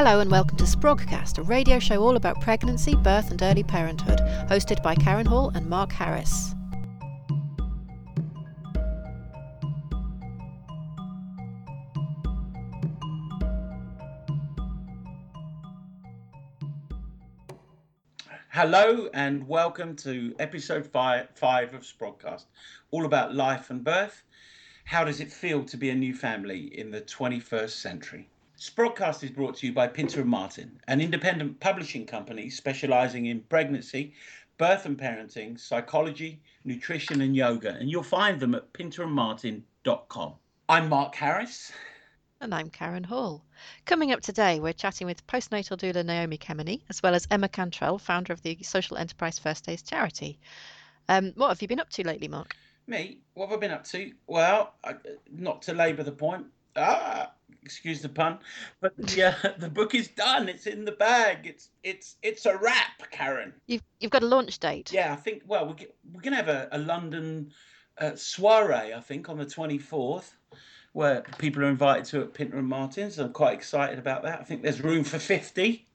Hello and welcome to Sprogcast, a radio show all about pregnancy, birth, and early parenthood, hosted by Karen Hall and Mark Harris. Hello and welcome to episode five, five of Sprogcast, all about life and birth. How does it feel to be a new family in the 21st century? Sprogcast is brought to you by Pinter and Martin, an independent publishing company specializing in pregnancy, birth and parenting, psychology, nutrition, and yoga. And you'll find them at pinterandmartin.com. I'm Mark Harris. And I'm Karen Hall. Coming up today, we're chatting with postnatal doula Naomi Kemeny, as well as Emma Cantrell, founder of the social enterprise First Days charity. Um, what have you been up to lately, Mark? Me? What have I been up to? Well, I, not to labour the point. Ah, excuse the pun, but yeah, the book is done. It's in the bag. It's it's it's a wrap, Karen. You've you've got a launch date. Yeah, I think. Well, we're we're gonna have a, a London uh, soiree. I think on the twenty fourth where people are invited to at Pinter and Martin's. I'm quite excited about that. I think there's room for 50.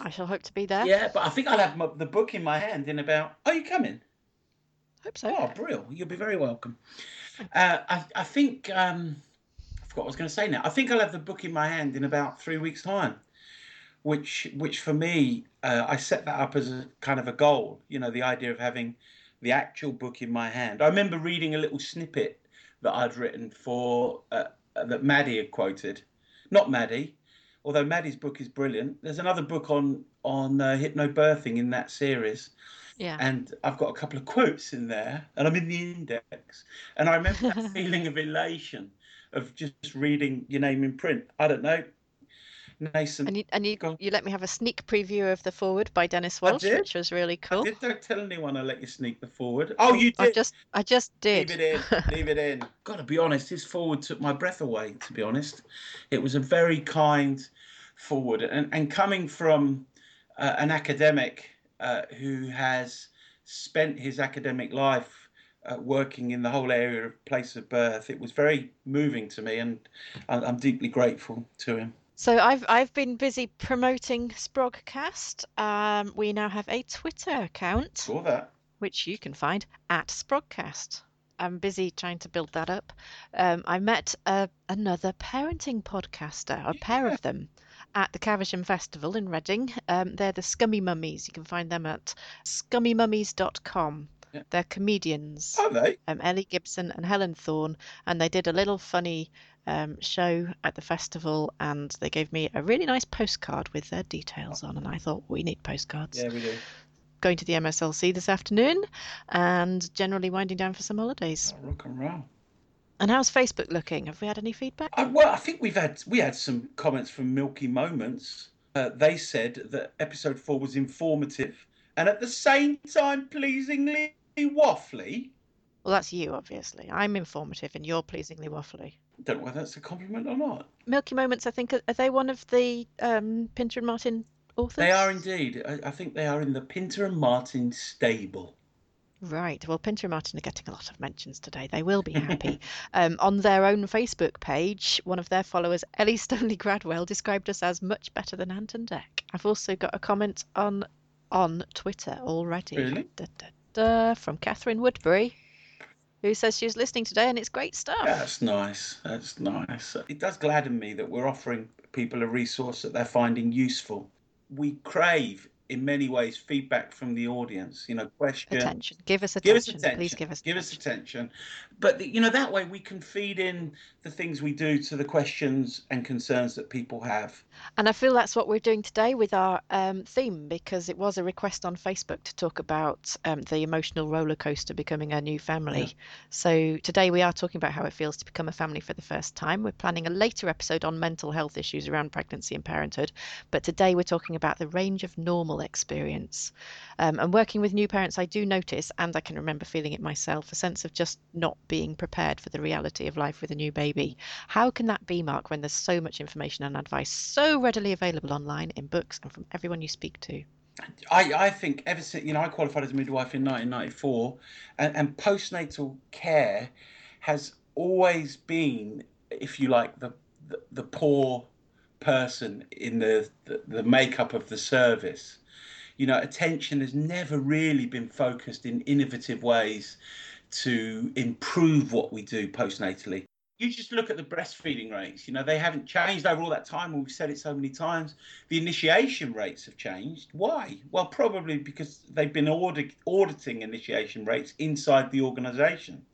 I shall hope to be there. Yeah, but I think I'll have my, the book in my hand in about. Are you coming? Hope so. Oh, brilliant! You'll be very welcome. Uh, I, I think um, forgot what I was going to say now. I think I'll have the book in my hand in about three weeks' time, which which for me uh, I set that up as a kind of a goal. You know, the idea of having the actual book in my hand. I remember reading a little snippet that I'd written for uh, that Maddie had quoted. Not Maddie, although Maddie's book is brilliant. There's another book on on uh, hypnobirthing in that series. Yeah. And I've got a couple of quotes in there, and I'm in the index. And I remember that feeling of elation of just reading your name in print. I don't know, Nice. And you, and you, you let me have a sneak preview of the foreword by Denis Walsh, which was really cool. I did. Don't tell anyone I let you sneak the foreword. Oh, you did. I just, I just did. Leave it in. Leave it in. Got to be honest, his foreword took my breath away. To be honest, it was a very kind foreword, and and coming from uh, an academic uh, who has spent his academic life uh, working in the whole area of place of birth, it was very moving to me, and I'm deeply grateful to him. So I've I've been busy promoting Sprogcast. Um, we now have a Twitter account. Saw that. Which you can find at Sprogcast. I'm busy trying to build that up. Um, I met uh, another parenting podcaster, a yeah. pair of them, at the Caversham Festival in Reading. Um, they're the Scummy Mummies. You can find them at scummymummies.com. Yeah. They're comedians. Are they? Um, Ellie Gibson and Helen Thorne, and they did a little funny um, show at the festival, and they gave me a really nice postcard with their details on. And I thought we need postcards. Yeah, we do. Going to the MSLC this afternoon, and generally winding down for some holidays. Oh, rock and roll. And how's Facebook looking? Have we had any feedback? Uh, well, I think we've had we had some comments from Milky Moments. Uh, they said that episode four was informative and at the same time pleasingly waffly. Well, that's you, obviously. I'm informative and you're pleasingly waffly don't know whether that's a compliment or not. Milky Moments, I think, are they one of the um, Pinter and Martin authors? They are indeed. I, I think they are in the Pinter and Martin stable. Right. Well, Pinter and Martin are getting a lot of mentions today. They will be happy. um, on their own Facebook page, one of their followers, Ellie Stanley Gradwell, described us as much better than Ant and Dec. I've also got a comment on on Twitter already. Really? Da, da, da, from Catherine Woodbury who says she's listening today and it's great stuff. That's nice. That's nice. It does gladden me that we're offering people a resource that they're finding useful. We crave in many ways feedback from the audience you know question. Attention. Give us attention, give us attention. please give us give attention. us attention. but the, you know that way we can feed in the things we do to the questions and concerns that people have. And i feel that's what we're doing today with our um, theme because it was a request on facebook to talk about um, the emotional roller coaster becoming a new family. Yeah. so today we are talking about how it feels to become a family for the first time. We're planning a later episode on mental health issues around pregnancy and parenthood. But today we're talking about the range of normal experience. Um, and working with new parents, I do notice, and I can remember feeling it myself, a sense of just not being prepared for the reality of life with a new baby. How can that be, Mark, when there's so much information and advice so readily available online in books and from everyone you speak to? I, I think ever since you know I qualified as a midwife in 1994, and, and postnatal care has always been, if you like, the the, the poor person in the, the, the makeup of the service. You know, attention has never really been focused in innovative ways to improve what we do postnatally you just look at the breastfeeding rates, you know, they haven't changed over all that time. We've said it so many times. The initiation rates have changed. Why? Well, probably because they've been audit, auditing initiation rates inside the organization.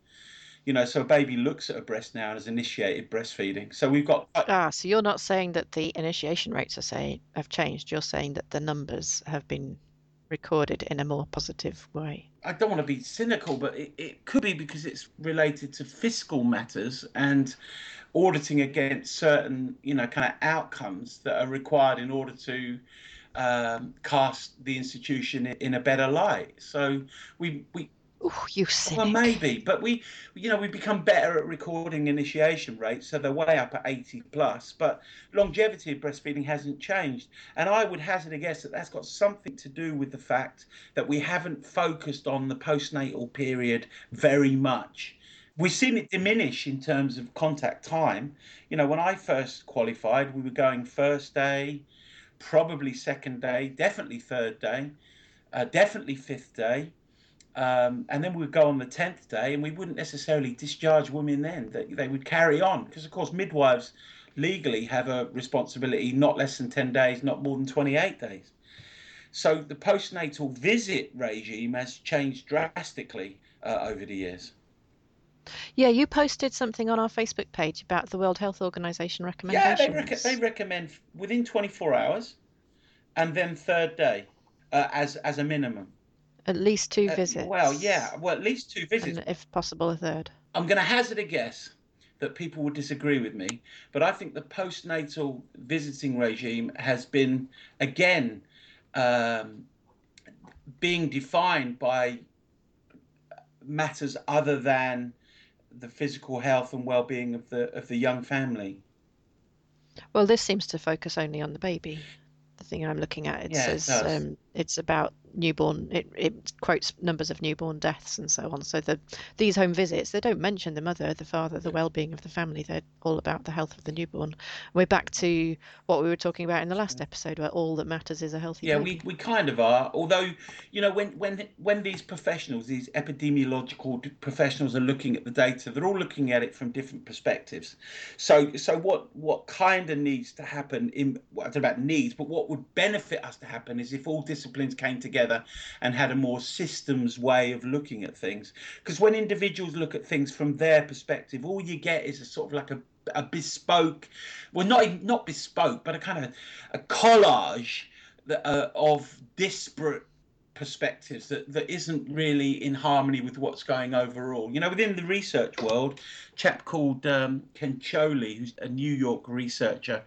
You know, so a baby looks at a breast now and has initiated breastfeeding. So we've got. Ah, so you're not saying that the initiation rates are saying have changed. You're saying that the numbers have been recorded in a more positive way. I don't want to be cynical, but it, it could be because it's related to fiscal matters and auditing against certain, you know, kind of outcomes that are required in order to um, cast the institution in a better light. So we we Oh, you cynic. Well, maybe, but we, you know, we've become better at recording initiation rates, so they're way up at 80 plus. But longevity of breastfeeding hasn't changed, and I would hazard a guess that that's got something to do with the fact that we haven't focused on the postnatal period very much. We've seen it diminish in terms of contact time. You know, when I first qualified, we were going first day, probably second day, definitely third day, uh, definitely fifth day um, and then we would go on the 10th day and we wouldn't necessarily discharge women then. That they would carry on because, of course, midwives legally have a responsibility not less than 10 days, not more than 28 days. So the postnatal visit regime has changed drastically uh, over the years. Yeah, you posted something on our Facebook page about the World Health Organization recommendations. Yeah, they, rec- they recommend within 24 hours and then third day uh, as, as a minimum. At least two uh, visits. Well, yeah. Well, at least two visits. And if possible, a third. I'm going to hazard a guess that people will disagree with me, but I think the postnatal visiting regime has been, again, um, being defined by matters other than the physical health and well-being of the of the young family. Well, this seems to focus only on the baby. The thing I'm looking at it yeah, says it um, it's about newborn it, it quotes numbers of newborn deaths and so on. So the these home visits they don't mention the mother the father the well-being of the family. They're all about the health of the newborn. We're back to what we were talking about in the last episode where all that matters is a healthy yeah baby. we, we kind of are. Although you know when when when these professionals these epidemiological professionals are looking at the data they're all looking at it from different perspectives. So so what what kind of needs to happen in well, I don't know about needs but what would benefit us to happen is if all disciplines came together together and had a more systems way of looking at things. Because when individuals look at things from their perspective, all you get is a sort of like a, a bespoke, well, not not bespoke, but a kind of a collage that, uh, of disparate perspectives that, that isn't really in harmony with what's going overall. You know, within the research world, chap called um, Kincheloe, who's a New York researcher,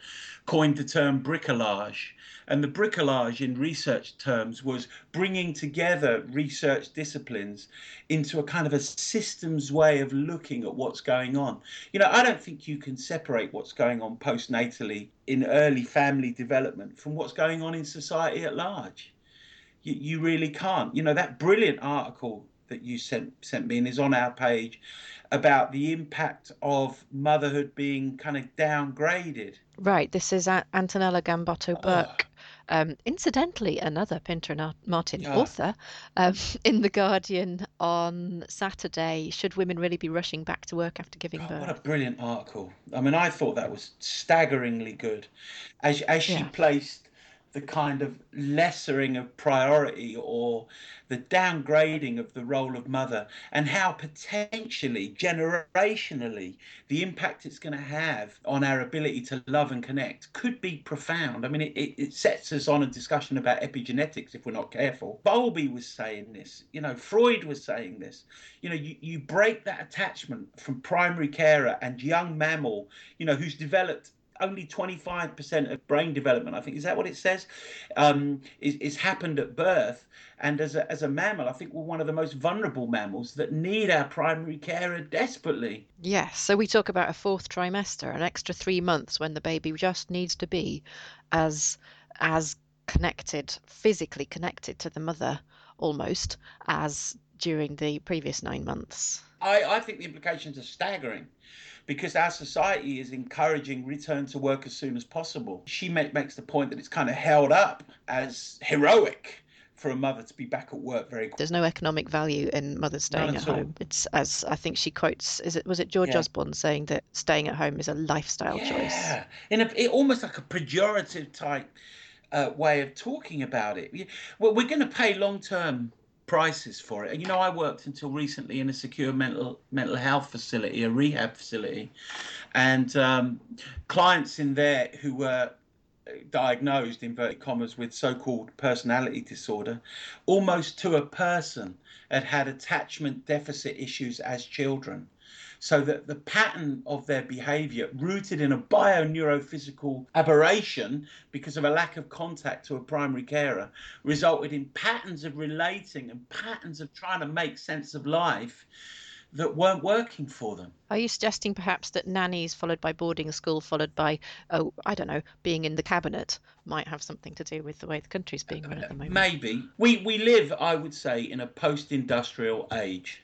coined the term bricolage. And the bricolage in research terms was bringing together research disciplines into a kind of a systems way of looking at what's going on. You know, I don't think you can separate what's going on postnatally in early family development from what's going on in society at large you, you really can't. You know, that brilliant article that you sent sent me and is on our page about the impact of motherhood being kind of downgraded. Right. This is Antonella Gambotto oh. Burke. Oh. Um, incidentally, another Pinter and Martin oh. author um, in The Guardian on Saturday. Should women really be rushing back to work after giving birth? What a brilliant article. I mean, I thought that was staggeringly good. As, as she yeah. placed the kind of lessering of priority or the downgrading of the role of mother and how potentially generationally the impact it's going to have on our ability to love and connect could be profound. I mean it, it, sets us on a discussion about epigenetics if we're not careful. Bowlby was saying this you know freud was saying this. You know you, you break that attachment from primary carer and young mammal you know who's developed only 25% of brain development, I think, is that what it says, um, is, is happened at birth. And as a, as a mammal, I think we're one of the most vulnerable mammals that need our primary carer desperately. Yes. So we talk about a fourth trimester, an extra three months when the baby just needs to be as as connected, physically connected to the mother almost as during the previous nine months? I, I think the implications are staggering because our society is encouraging return to work as soon as possible. She make, makes the point that it's kind of held up as heroic for a mother to be back at work very quickly. There's no economic value in mothers staying at, at home. It's as I think she quotes. Is it was it George yeah. Osborne saying that staying at home is a lifestyle yeah. choice? Yeah, in a it, almost like a pejorative type uh, way of talking about it. Well, we're going to pay long term prices for it. And you know, I worked until recently in a secure mental mental health facility, a rehab facility, and um, clients in there who were diagnosed inverted commas with so-called personality disorder almost to a person had had attachment deficit issues as children so that the pattern of their behavior rooted in a bioneurophysical aberration because of a lack of contact to a primary carer resulted in patterns of relating and patterns of trying to make sense of life that weren't working for them. Are you suggesting perhaps that nannies followed by boarding school followed by oh I don't know being in the cabinet might have something to do with the way the country's being run at the moment? Maybe we we live I would say in a post-industrial age.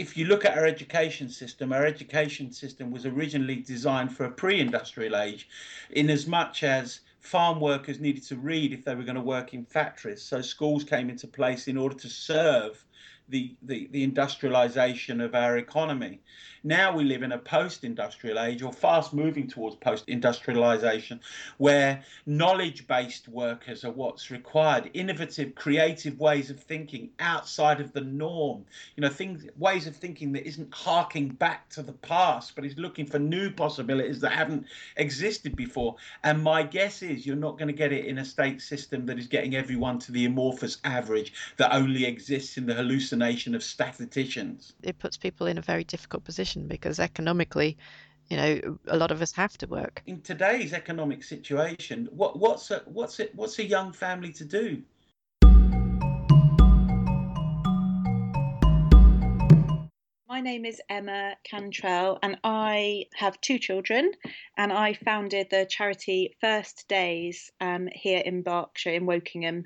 If you look at our education system, our education system was originally designed for a pre-industrial age, in as much as farm workers needed to read if they were going to work in factories. So schools came into place in order to serve the, the, the industrialization of our economy. Now we live in a post industrial age or fast moving towards post industrialization where knowledge based workers are what's required, innovative, creative ways of thinking outside of the norm. You know, things, ways of thinking that isn't harking back to the past, but is looking for new possibilities that haven't existed before. And my guess is you're not going to get it in a state system that is getting everyone to the amorphous average that only exists in the hallucination of statisticians. It puts people in a very difficult position position because economically you know a lot of us have to work in today's economic situation what what's a what's it what's a young family to do My name is Emma Cantrell, and I have two children. And I founded the charity First Days um, here in Berkshire, in Wokingham,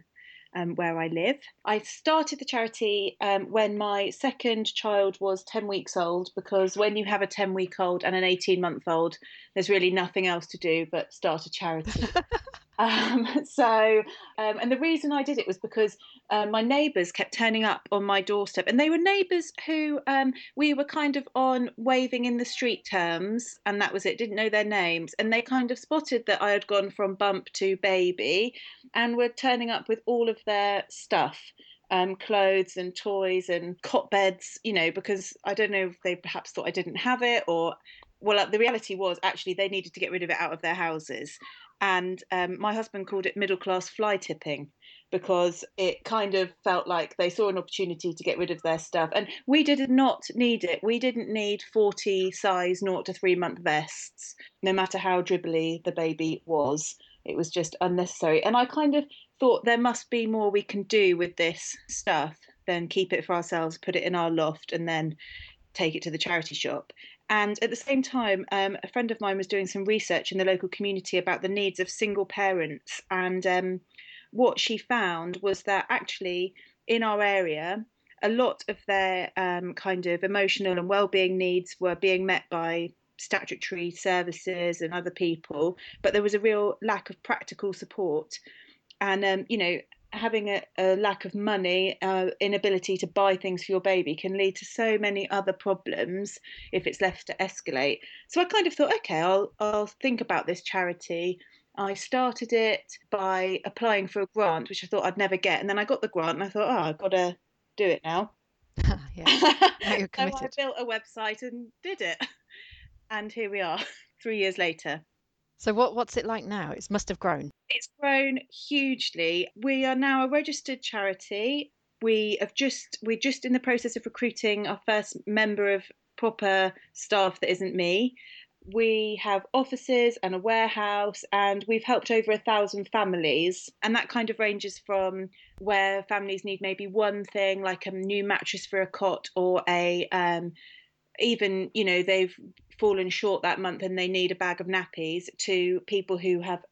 um, where I live. I started the charity um, when my second child was 10 weeks old because when you have a 10 week old and an 18 month old, there's really nothing else to do but start a charity. Um, so, um, and the reason I did it was because uh, my neighbours kept turning up on my doorstep, and they were neighbours who um, we were kind of on waving in the street terms, and that was it. Didn't know their names, and they kind of spotted that I had gone from bump to baby, and were turning up with all of their stuff. Um, clothes and toys and cot beds, you know, because I don't know if they perhaps thought I didn't have it or well, the reality was actually they needed to get rid of it out of their houses and um, my husband called it middle class fly tipping because it kind of felt like they saw an opportunity to get rid of their stuff. And we did not need it. We didn't need 40 size 0 to 3 month vests no matter how dribbly the baby was. It was just unnecessary. And i kind of thought there must be more we can do with this stuff than keep it for ourselves put it in our loft and then take it to the charity shop and at the same time, um, a friend of mine was doing some research in the local community about the needs of single parents. And um, what she found was that actually in our area, a lot of their um, kind of emotional and well-being needs were being met by statutory services and other people, but there was a real lack of practical support. And um, you know, having a, a, lack of money, uh, inability to buy things for your baby can lead to so many other problems if it's left to escalate. So I kind of thought, okay, I'll I'll think about this charity. I started it by applying for a grant, which I thought I'd never get, and then I got the grant, and I thought, oh, I've got to do it now. yeah, now you're committed. so I built a website and did it, and here we are, three years later. So what what's it like now? It must have grown. It's grown hugely. We are now a registered charity. We have just we're just in the process of recruiting our first member of proper staff that isn't me. We have offices and a warehouse, and we've helped over a thousand families. And that kind of ranges from where families need maybe one thing, like a new mattress for a cot, or a um, even you know they've fallen short that month and they need a bag of nappies to people who have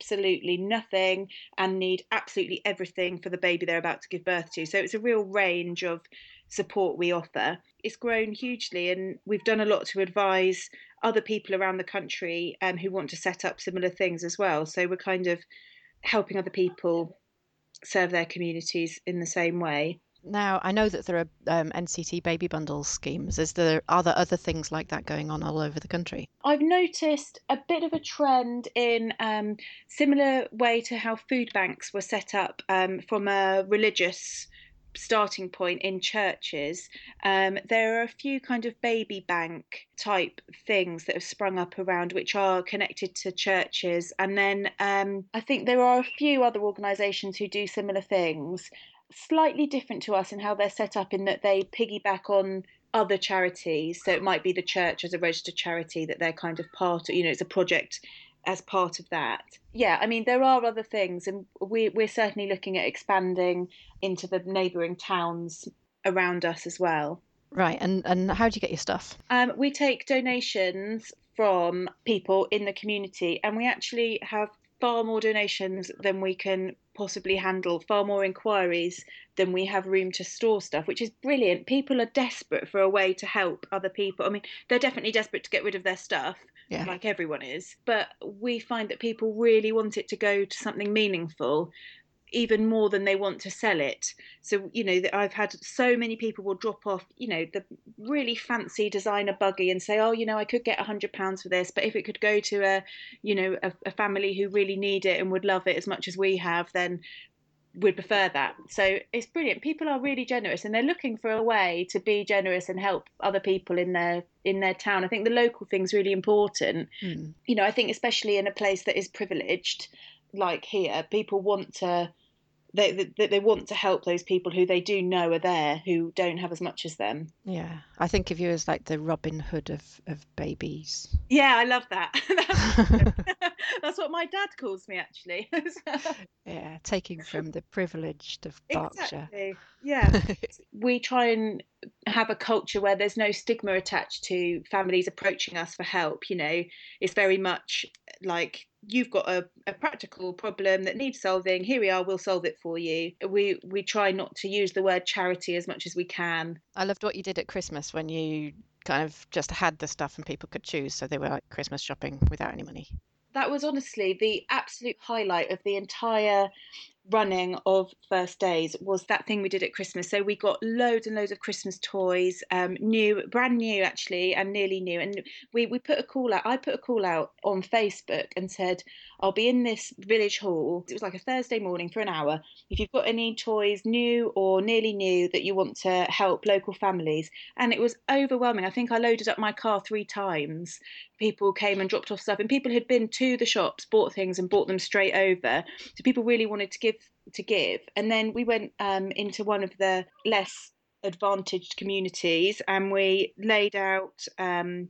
absolutely nothing and need absolutely everything for the baby they're about to give birth to. So it's a real range of support we offer. It's grown hugely, and we've done a lot to advise other people around the country um, who want to set up similar things as well. So we're kind of helping other people serve their communities in the same way. Now, I know that there are um, NCT baby bundle schemes. Is there are there other things like that going on all over the country? I've noticed a bit of a trend in um, similar way to how food banks were set up um, from a religious starting point in churches. Um, there are a few kind of baby bank type things that have sprung up around which are connected to churches. And then um, I think there are a few other organisations who do similar things, slightly different to us in how they're set up, in that they piggyback on other charities. So it might be the church as a registered charity that they're kind of part of, you know, it's a project as part of that. Yeah, I mean, there are other things, and we, we're certainly looking at expanding into the neighbouring towns around us as well. Right, and, and how do you get your stuff? Um, we take donations from people in the community, and we actually have far more donations than we can possibly handle, far more inquiries than we have room to store stuff, which is brilliant. People are desperate for a way to help other people. I mean, they're definitely desperate to get rid of their stuff, yeah. like everyone is, but we find that people really want it to go to something meaningful even more than they want to sell it. So, you know, I've had so many people will drop off, you know, the really fancy designer buggy and say, oh, you know, I could get a hundred pounds for this, but if it could go to a, you know, a, a, family who really need it and would love it as much as we have, then we'd prefer that. So it's brilliant. People are really generous and they're looking for a way to be generous and help other people in their in their town. I think the local thing's really important. Mm. You know, I think especially in a place that is privileged like here, people want to they, they, they want to help those people who they do know are there who don't have as much as them. Yeah, I think of you as like the Robin Hood of of babies. Yeah, I love that. that's, that's what my dad calls me actually. yeah, taking from the privileged of Berkshire. Exactly. Yeah, we try and have a culture where there's no stigma attached to families approaching us for help. You know, it's very much like you've got a, a practical problem that needs solving here we are we'll solve it for you. We we try not to use the word charity as much as we can. I loved what you did at christmas when you kind of just had the stuff and people could choose so they were like christmas shopping without any money. That was honestly the absolute highlight of the entire running of first days was that thing we did at Christmas. So we got loads and loads of Christmas toys, um, new, brand new actually, and nearly new. And we we put a call out. I put a call out on Facebook and said, I'll be in this village hall. It was like a Thursday morning for an hour. If you've got any toys, new or nearly new, that you want to help local families, and it was overwhelming. I think I loaded up my car three times. People came and dropped off stuff, and people had been to the shops, bought things, and bought them straight over. So people really wanted to give to give. And then we went um, into one of the less advantaged communities, and we laid out. Um,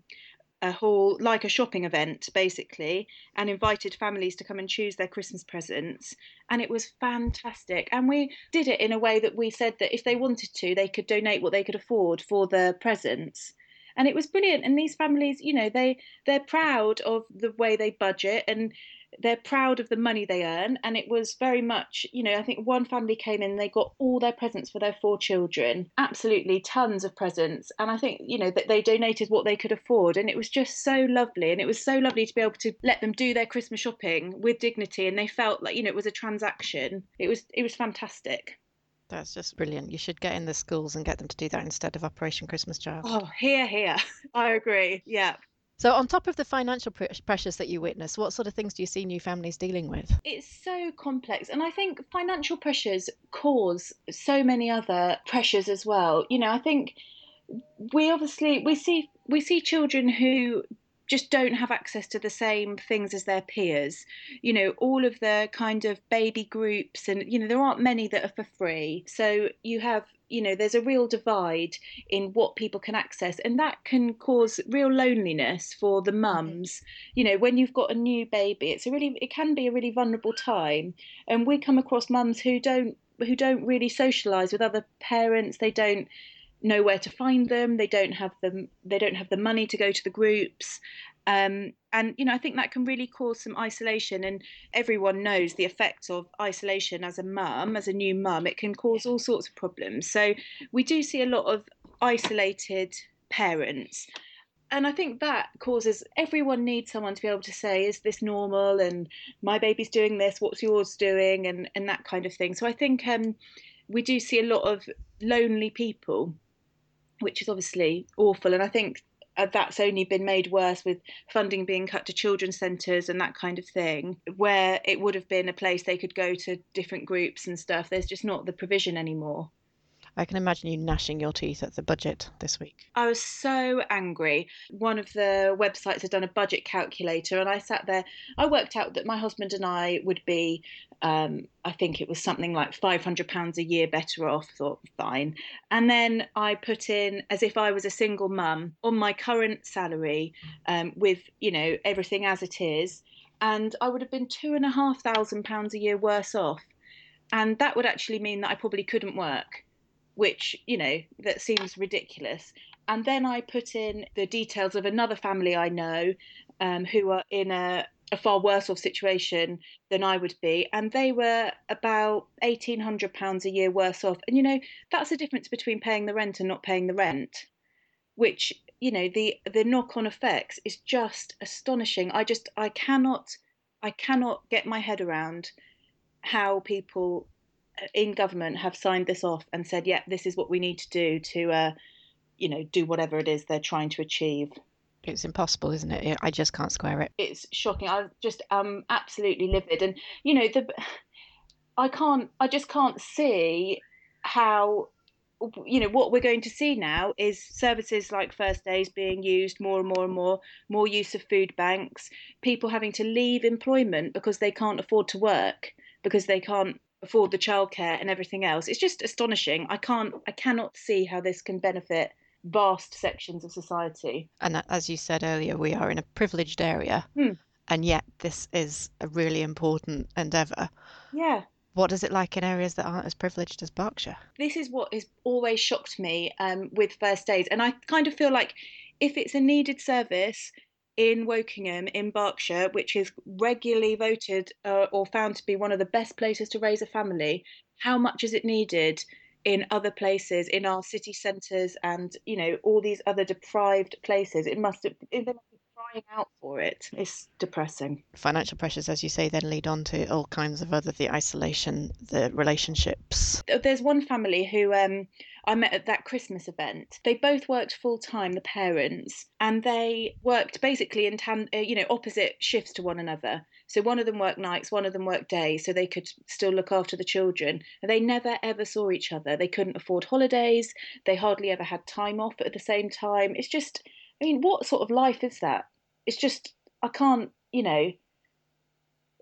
a hall like a shopping event basically and invited families to come and choose their christmas presents and it was fantastic and we did it in a way that we said that if they wanted to they could donate what they could afford for the presents and it was brilliant. And these families you know they they're proud of the way they budget and they're proud of the money they earn. And it was very much you know i think one family came in they got all their presents for their four children absolutely tons of presents. And i think you know that they donated what they could afford. And it was just so lovely. And it was so lovely to be able to let them do their christmas shopping with dignity. And they felt like you know it was a transaction. It was it was fantastic that's just brilliant. You should get in the schools and get them to do that instead of Operation Christmas Child. Oh, here, here. I agree. Yeah. So, on top of the financial pressures that you witness, what sort of things do you see new families dealing with? It's so complex. And I think financial pressures cause so many other pressures as well. You know, I think we obviously we see we see children who just don't have access to the same things as their peers. You know, all of the kind of baby groups, and, you know, there aren't many that are for free. So you have you know there's a real divide in what people can access and that can cause real loneliness for the mm-hmm. mums you know when you've got a new baby it's a really it can be a really vulnerable time and we come across mums who don't who don't really socialize with other parents they don't know where to find them they don't have them they don't have the money to go to the groups Um, and you know, I think that can really cause some isolation. And everyone knows the effects of isolation as a mum, as a new mum. It can cause all sorts of problems. So we do see a lot of isolated parents and I think that causes everyone needs someone to be able to say, "Is this normal?" and "My baby's doing this. What's yours doing?" and and that kind of thing. So I think um, we do see a lot of lonely people, which is obviously awful. And I think uh, that's only been made worse with funding being cut to children's centres and that kind of thing, where it would have been a place they could go to different groups and stuff. There's just not the provision anymore. I can imagine you gnashing your teeth at the budget this week. I was so angry. One of the websites had done a budget calculator, and I sat there. I worked out that my husband and I would be, um, I think it was something like £500 a year better off. Thought, fine. And then I put in, as if I was a single mum, on my current salary, um, with, you know, everything as it is. And I would have been two and a half thousand pounds a year worse off. And that would actually mean that I probably couldn't work which, you know, that seems ridiculous. And then I put in the details of another family I know um, who are in a, a far worse off situation than I would be, and they were about eighteen hundred pounds a year worse off. And you know that's the difference between paying the rent and not paying the rent, which you know the the knock on effects is just astonishing. I just I cannot I cannot get my head around how people in government have signed this off and said, yeah, this is what we need to do to, uh, you know, do whatever it is they're trying to achieve. It's impossible, isn't it? I just can't square it. It's shocking. I just am absolutely livid, and you know, the I can't. I just can't see how you know what we're going to see now is services like first days being used more and more and more more use of food banks people having to leave employment because they can't afford to work because they can't afford the childcare and everything else. It's just astonishing. I can't, I cannot see how this can benefit vast sections of society. And as you said earlier, we are in a privileged area, hmm. and yet this is a really important endeavour. Yeah. What is it like in areas that aren't as privileged as Berkshire? This is what has always shocked me um, with first aid, and I kind of feel like if it's a needed service, in Wokingham in Berkshire, which is regularly voted uh, or found to be one of the best places to raise a family, how much is it needed in other places, in our city centres, and you know all these other deprived places? It must have, they must crying out for it. It's depressing. Financial pressures, as you say, then lead on to all kinds of other the isolation, the relationships. There's one family who um, I met at that Christmas event. They both worked full time, the parents, and they worked basically in tan- uh, you know opposite shifts to one another. So one of them worked nights, one of them worked days, so they could still look after the children. And they never ever saw each other. They couldn't afford holidays. They hardly ever had time off at the same time. It's just, I mean, what sort of life is that? It's just, I can't, you know.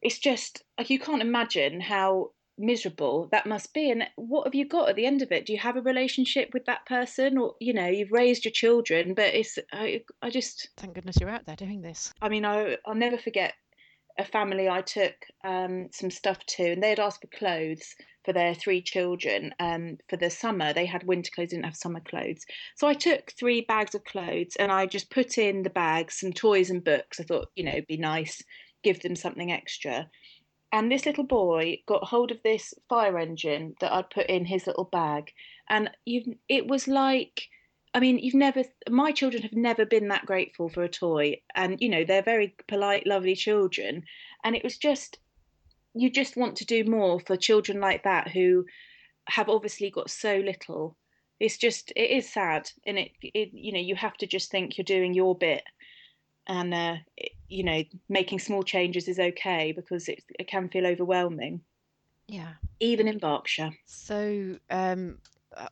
It's just like you can't imagine how miserable that must be. And what have you got at the end of it? Do you have a relationship with that person? Or you know you've raised your children but it's i, I just thank goodness you're out there doing this. I mean I, i'll never forget a family i took um, some stuff to and they had asked for clothes for their three children um, for the summer they had winter clothes didn't have summer clothes so i took three bags of clothes and i just put in the bags some toys and books i thought you know it'd be nice give them something extra and this little boy got hold of this fire engine that I'd put in his little bag, and you it was like. I mean, you've never, my children have never been that grateful for a toy. And, you know, they're very polite, lovely children. And it was just, you just want to do more for children like that who have obviously got so little. It's just, it is sad. And it, it you know, you have to just think you're doing your bit and uh, you know making small changes is okay because it, it can feel overwhelming yeah even in berkshire so um,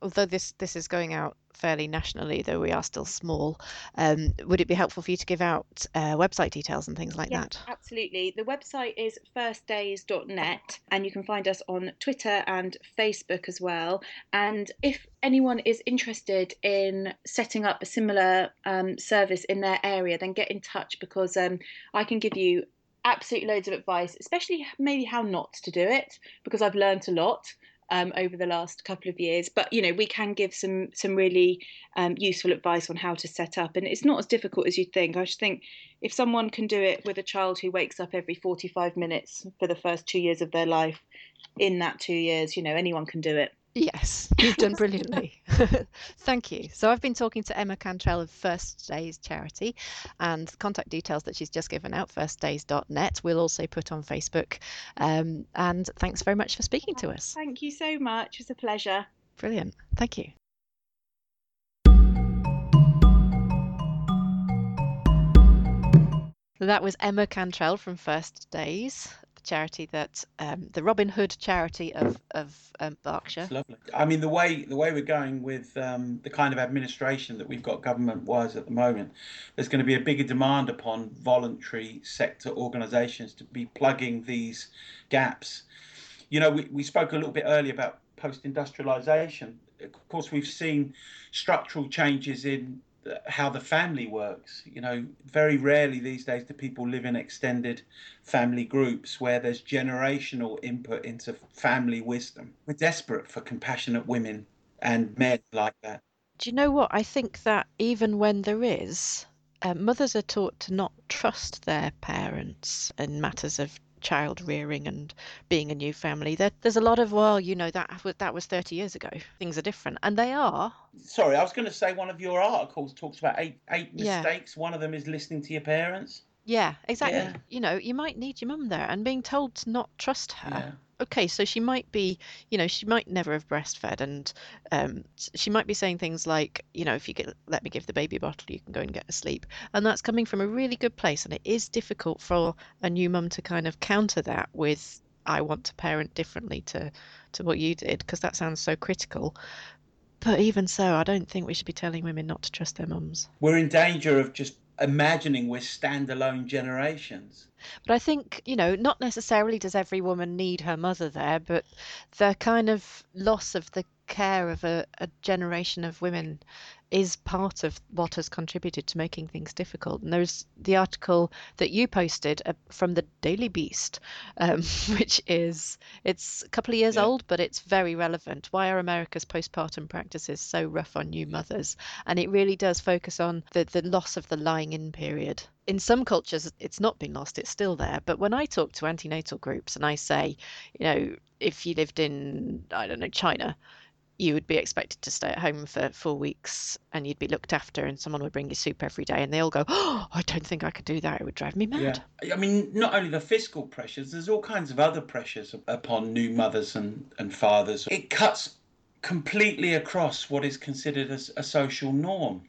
although this this is going out fairly nationally, though we are still small, um, would it be helpful for you to give out uh, website details and things like yeah, that? Absolutely. The website is firstdays.net, and you can find us on Twitter and Facebook as well. And if anyone is interested in setting up a similar um, service in their area, then get in touch because um, I can give you absolutely loads of advice, especially maybe how not to do it, because I've learned a lot um, over the last couple of years. But you know, we can give some some really um, useful advice on how to set up, and it's not as difficult as you'd think. I just think if someone can do it with a child who wakes up every 45 minutes for the first two years of their life, in that two years, you know, anyone can do it. Yes, you've done brilliantly. Thank you. So I've been talking to Emma Cantrell of First Days Charity and contact details that she's just given out, firstdays.net, we'll also put on Facebook. Um, and thanks very much for speaking to us. Thank you so much. It's a pleasure. Brilliant. Thank you. that was Emma Cantrell from First Days charity that um, the Robin Hood charity of of um, Berkshire. lovely. I mean, the way the way we're going with um, the kind of administration that we've got government wise at the moment, there's going to be a bigger demand upon voluntary sector organisations to be plugging these gaps. You know, we, we spoke a little bit earlier about post industrialisation. Of course, we've seen structural changes in how the family works. You know, very rarely these days do people live in extended family groups where there's generational input into family wisdom. We're desperate for compassionate women and men like that. Do you know what? I think that even when there is, uh, mothers are taught to not trust their parents in matters of child rearing and being a new family. There, there's a lot of well, you know that that was 30 years ago. Things are different, and they are. Sorry, I was going to say one of your articles talks about eight eight mistakes. Yeah. One of them is listening to your parents. Yeah, exactly. Yeah. You know, you might need your mum there, and being told to not trust her. Yeah okay, so she might be, you know, she might never have breastfed, and um, she might be saying things like, you know, if you get, let me give the baby bottle, you can go and get a sleep, and that's coming from a really good place, and it is difficult for a new mum to kind of counter that with, I want to parent differently to to what you did, because that sounds so critical. But even so, I don't think we should be telling women not to trust their mums. We're in danger of just imagining we're standalone generations. But I think, you know, not necessarily does every woman need her mother there, but the kind of loss of the care of a, a generation of women is part of what has contributed to making things difficult. And there's the article that you posted uh, from the Daily Beast, um, which is it's a couple of years yeah. old, but it's very relevant. Why are America's postpartum practices so rough on new mothers? And it really does focus on the the loss of the lying in period. In some cultures, it's not been lost; it's still there. But when I talk to antenatal groups and I say, you know, if you lived in I don't know China you would be expected to stay at home for four weeks and you'd be looked after and someone would bring you soup every day and they all go oh i don't think i could do that. It would drive me mad. Yeah. i mean not only the fiscal pressures there's all kinds of other pressures upon new mothers and, and fathers. It cuts completely across what is considered as a social norm.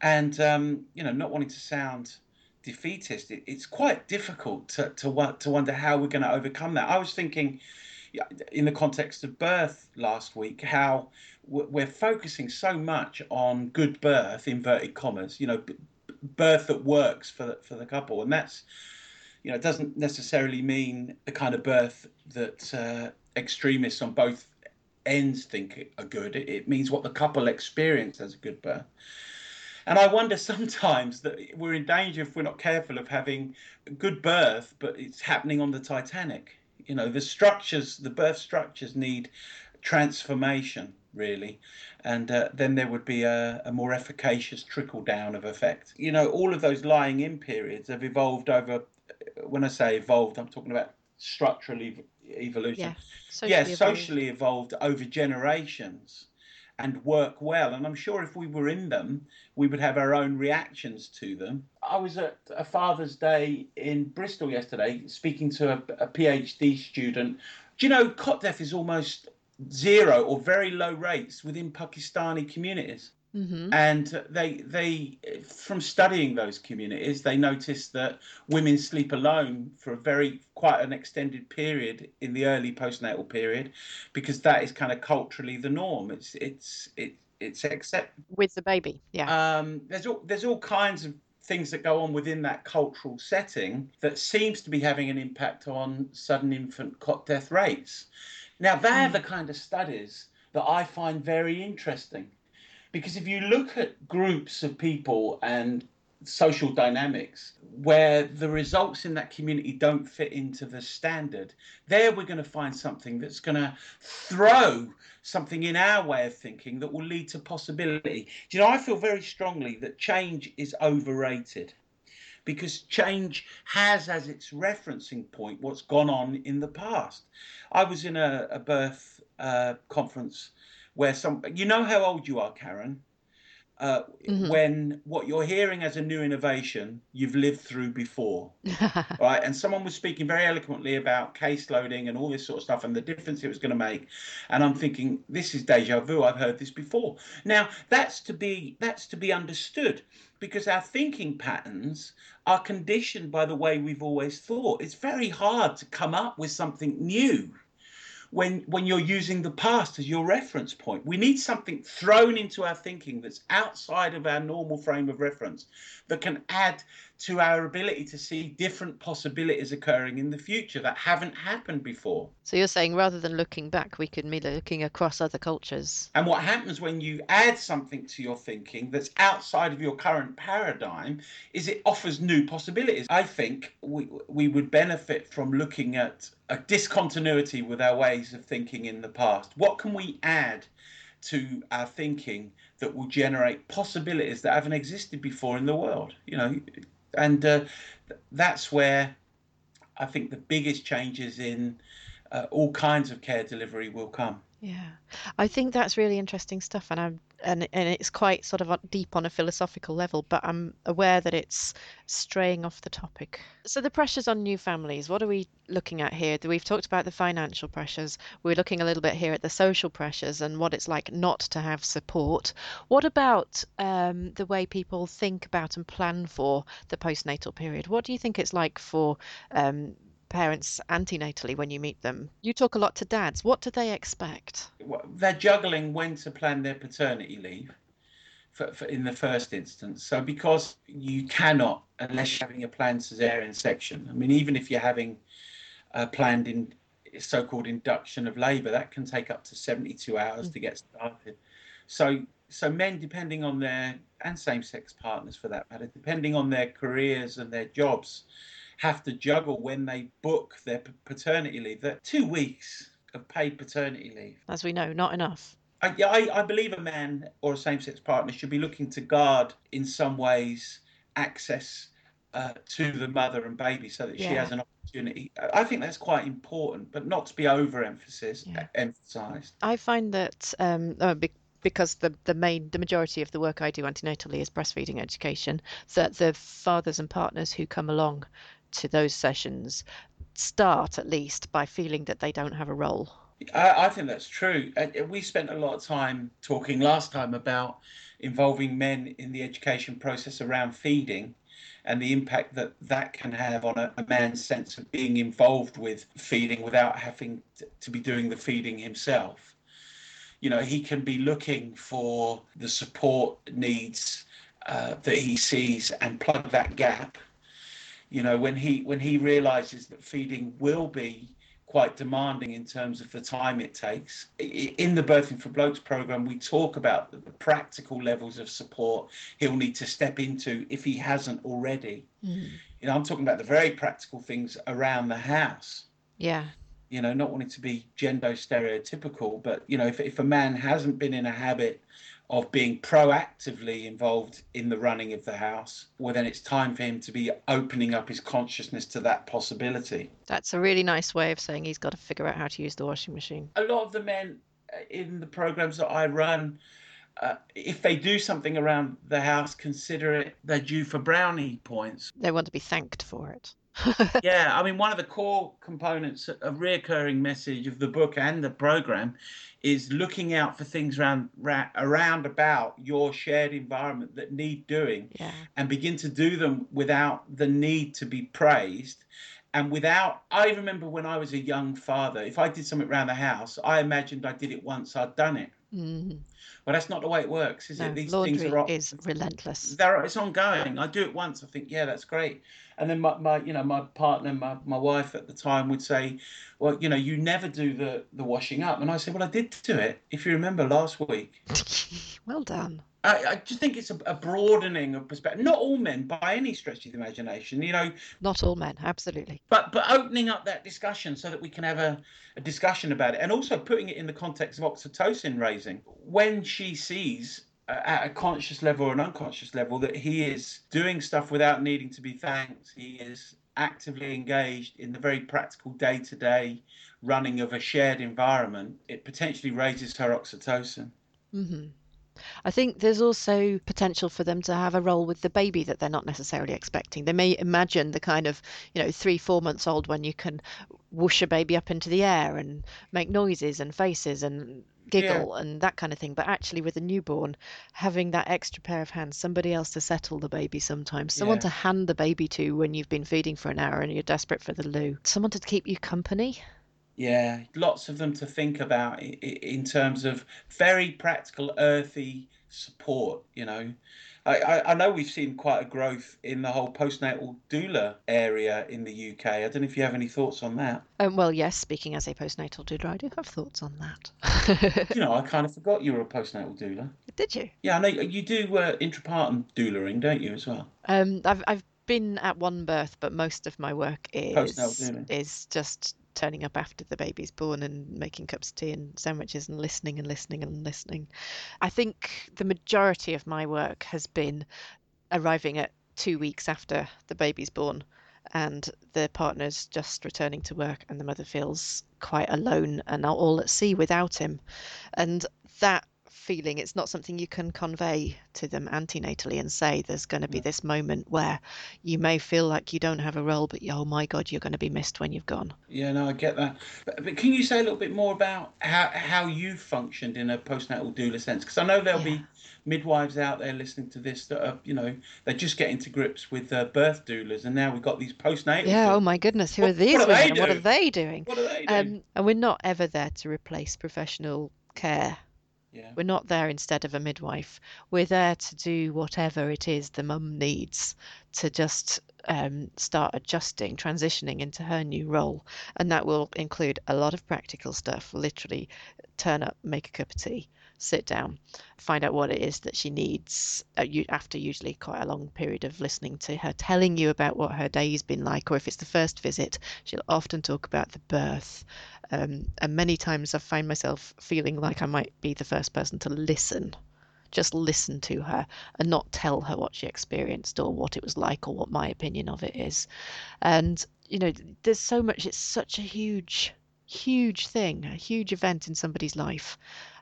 And um, you know not wanting to sound defeatist it, it's quite difficult to, to, to wonder how we're going to overcome that. I was thinking in the context of birth last week, how we're focusing so much on good birth, inverted commas, you know, birth that works for the, for the couple, and that's you know it doesn't necessarily mean the kind of birth that uh, extremists on both ends think are good. It, it means what the couple experience as a good birth. And I wonder sometimes that we're in danger if we're not careful of having good birth, but it's happening on the Titanic you know the structures the birth structures need transformation really. And uh, then there would be a, a, more efficacious trickle down of effect. You know all of those lying in periods have evolved over when i say evolved i'm talking about structural ev- evolution. Yeah socially, yeah, socially evolved. evolved over generations and work well. And I'm sure if we were in them, we would have our own reactions to them. I was at a Father's Day in Bristol yesterday speaking to a, a PhD student. Do you know cot death is almost zero or very low rates within Pakistani communities? Mm-hmm. And they they from studying those communities, they noticed that women sleep alone for a very quite an extended period in the early postnatal period, because that is kind of culturally the norm. It's it's it it's accept with the baby. Yeah. Um, there's all there's all kinds of things that go on within that cultural setting that seems to be having an impact on sudden infant cot death rates. Now they're mm. the kind of studies that I find very interesting because if you look at groups of people and social dynamics where the results in that community don't fit into the standard, there we're going to find something that's going to throw something in our way of thinking that will lead to possibility. Do you know, I feel very strongly that change is overrated because change has as its referencing point what's gone on in the past. I was in a, a birth uh, conference where some, you know how old you are, Karen? uh, mm-hmm. when what you're hearing as a new innovation you've lived through before right? And someone was speaking very eloquently about case loading and all this sort of stuff and the difference it was going to make. And i'm thinking this is deja vu. I've heard this before. Now that's to be that's to be understood because our thinking patterns are conditioned by the way we've always thought. It's very hard to come up with something new when when you're using the past as your reference point. We need something thrown into our thinking that's outside of our normal frame of reference that can add to our ability to see different possibilities occurring in the future that haven't happened before. So you're saying rather than looking back, we could be looking across other cultures. And what happens when you add something to your thinking that's outside of your current paradigm is it offers new possibilities. I think we we would benefit from looking at a discontinuity with our ways of thinking in the past. What can we add to our thinking that will generate possibilities that haven't existed before in the world? You know, and uh, that's where I think the biggest changes in uh, all kinds of care delivery will come. Yeah, I think that's really interesting stuff, and I'm and and it's quite sort of deep on a philosophical level, but I'm aware that it's straying off the topic. So the pressures on new families, what are we looking at here? We've talked about the financial pressures. We're looking a little bit here at the social pressures and what it's like not to have support. What about um, the way people think about and plan for the postnatal period? What do you think it's like for um, parents antenatally when you meet them. You talk a lot to dads. What do they expect? They're juggling when to plan their paternity leave. For, for, in the first instance. So because you cannot, unless you're having a planned cesarean section. I mean, even if you're having a planned in so-called induction of labour, that can take up to 72 hours mm. to get started. So so men, depending on their and same-sex partners for that matter, depending on their careers and their jobs, have to juggle when they book their paternity leave. That two weeks of paid paternity leave. As we know, not enough. I, yeah, I, I believe a man or a same-sex partner should be looking to guard in some ways access uh, to the mother and baby so that yeah. she has an opportunity. I think that's quite important, but not to be overemphasized. Yeah. Emphasized. I find that um, oh, because the the main the majority of the work I do antenatally is breastfeeding education, that the fathers and partners who come along to those sessions start at least by feeling that they don't have a role. I, I think that's true. Uh, we spent a lot of time talking last time about involving men in the education process around feeding and the impact that that can have on a, a, man's sense of being involved with feeding without having to, to be doing the feeding himself. You know, he can be looking for the support needs uh, that he sees and plug that gap you know when he when he realizes that feeding will be quite demanding in terms of the time it takes in the birthing for blokes program we talk about the practical levels of support he'll need to step into if he hasn't already. Mm. you know i'm talking about the very practical things around the house. Yeah. You know not wanting to be gender stereotypical but you know if, if a man hasn't been in a habit of being proactively involved in the running of the house, well, then it's time for him to be opening up his consciousness to that possibility. That's a really nice way of saying he's got to figure out how to use the washing machine. A lot of the men uh, in the programs that I run, uh, if they do something around the house, consider it they're due for brownie points. They want to be thanked for it. yeah, I mean, one of the core components, a reoccurring message of the book and the program is looking out for things around around about your shared environment that need doing yeah. and begin to do them without the need to be praised and without i remember when i was a young father if i did something around the house i imagined i did it once i'd done it mm-hmm. Well, that's not the way it works, is no, it? These things are is relentless. They're, it's ongoing. I do it once. I think, yeah, that's great, and then my, my you know my partner my, my wife at the time would say well you know you never do the the washing up and i said well i did do it if you remember last week well done I, I just think it's a, a, broadening of perspective. Not all men, by any stretch of the imagination, you know. Not all men, absolutely. But but opening up that discussion so that we can have a, a discussion about it, and also putting it in the context of oxytocin raising. When she sees at a conscious level or an unconscious level that he is doing stuff without needing to be thanked. He is actively engaged in the very practical day to day running of a shared environment. It potentially raises her oxytocin. Mm-hmm. I think there's also potential for them to have a role with the baby that they're not necessarily expecting. They may imagine the kind of, you know, three, four months old when you can whoosh a baby up into the air and make noises and faces and giggle yeah. and that kind of thing. But actually, with a newborn, having that extra pair of hands, somebody else to settle the baby sometimes, someone yeah. to hand the baby to when you've been feeding for an hour and you're desperate for the loo, someone to keep you company. Yeah, lots of them to think about in terms of very practical, earthy support. You know, I, I know we've seen quite a growth in the whole postnatal doula area in the UK. I don't know if you have any thoughts on that. Um, well, yes, speaking as a postnatal doula, I do have thoughts on that. you know, I kind of forgot you were a postnatal doula. Did you? Yeah, I know you do uh, intrapartum doulaing, don't you, as well? Um, I've I've been at one birth, but most of my work is is just turning up after the baby's born and making cups of tea and sandwiches and listening and listening and listening. I think the majority of my work has been arriving at two weeks after the baby's born and the partner's just returning to work and the mother feels quite alone and all at sea without him. And that feeling. It's not something you can convey to them antenatally and say there's going to be this moment where you may feel like you don't have a role, but oh my God, you're going to be missed when you've gone. Yeah, no, I get that. But, but can you say a little bit more about how, how you functioned in a postnatal doula sense? Because I know there'll yeah. be midwives out there listening to this that are, you know, they're just getting to grips with uh, birth doulas, and now we've got these postnatal. Yeah. Oh my goodness, who what, are these what women? Are what are they doing? What are they doing? Um, and we're not ever there to replace professional care yeah. We're not there instead of a midwife. We're there to do whatever it is the mum needs to just um, start adjusting, transitioning into her new role. And that will include a lot of practical stuff literally, turn up, make a cup of tea, sit down, find out what it is that she needs uh, after usually quite a long period of listening to her telling you about what her day's been like, or if it's the first visit, she'll often talk about the birth. Um, and many times I find myself feeling like I might be the first person to listen just listen to her and not tell her what she experienced or what it was like or what my opinion of it is. And, you know, there's so much, it's such a huge, huge thing, a huge event in somebody's life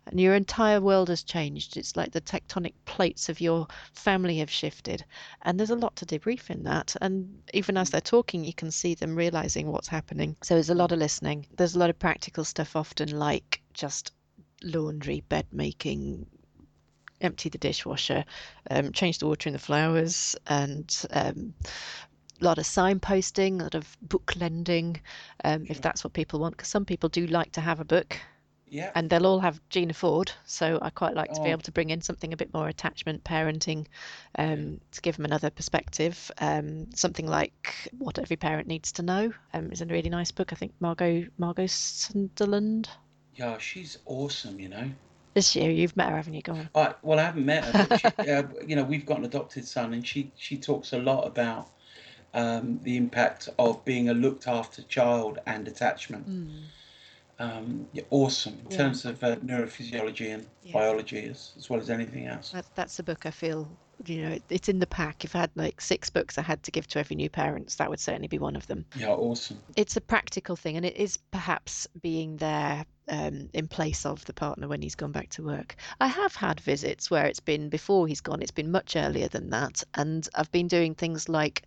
and your entire world has changed. It's like the tectonic plates of your family have shifted, and there's a lot to debrief in that. And even as they're talking, you can see them realizing what's happening. So there's a lot of listening. There's a lot of practical stuff, often like just laundry, bed making, empty the dishwasher, um, change the water in the flowers, and um, a lot of signposting, a lot of book lending, um, if that's what people want, because some people do like to have a book yeah. And they'll all have Gina Ford, so I quite like to oh. be able to bring in something a bit more attachment parenting, um, to give them another perspective. Um, something like What Every Parent Needs to Know um, is a really nice book. I think Margot Margot Sunderland. Yeah, she's awesome. You know. Is she? You've met her, haven't you? Go on. I, well, I haven't met her. She, uh, you know, we've got an adopted son, and she she talks a lot about um, the impact of being a looked after child and attachment. Mm um, yeah, awesome in yeah. terms of uh, neurophysiology and yeah. biology as, as well as anything else. That, that's the book I feel, you know, it, it's in the pack. If I had like six books I had to give to every new parents, that would certainly be one of them. Yeah, awesome. It's a practical thing, and it is perhaps being there um, in place of the partner when he's gone back to work. I have had visits where it's been before he's gone, it's been much earlier than that, and I've been doing things like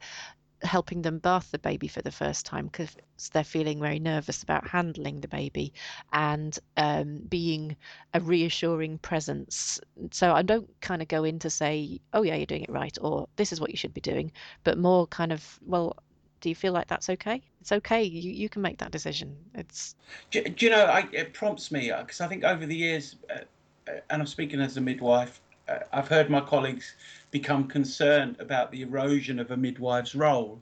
helping them bath the baby for the first time because they're feeling very nervous about handling the baby and um, being a reassuring presence. So I don't kind of go in to say, oh, yeah, you're doing it right, or this is what you should be doing, but more kind of, well, do you feel like that's okay? It's okay. You, you can make that decision. It's. Do, do you know, I, it prompts me because uh, I think over the years, uh, uh, and I'm speaking as a midwife, uh, I've heard my colleagues become concerned about the erosion of a midwife's role.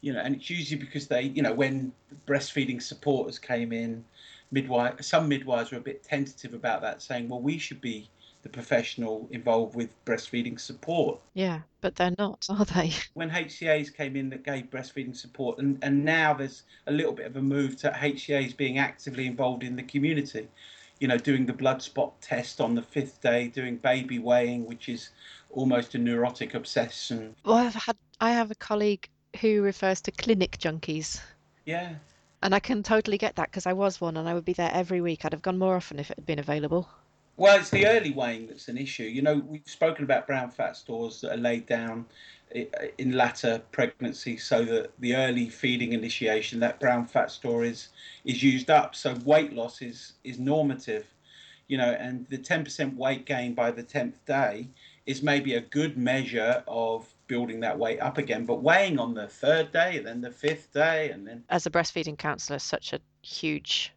you know, and it's usually because they, you know, when breastfeeding supporters came in, midwife, some midwives were a bit tentative about that, saying, well, we should be the professional involved with breastfeeding support. Yeah, but they're not, are they? When HCAs came in that gave breastfeeding support, and, and now there's a little bit of a move to HCAs being actively involved in the community. You know, doing the blood spot test on the fifth day, doing baby weighing, which is almost a neurotic obsession. Well, I've had I have a colleague who refers to clinic junkies. Yeah. And I can totally get that because I was one and I would be there every week. I'd have gone more often if it had been available. Well, it's the early weighing that's an issue. You know, we've spoken about brown fat stores that are laid down in latter pregnancy so that the early feeding initiation, that brown fat store is, is used up. So weight loss is, is normative, you know, and the 10% weight gain by the 10th day is maybe a good measure of building that weight up again. But weighing on the third day, then the fifth day, and then. As a breastfeeding counsellor, such a huge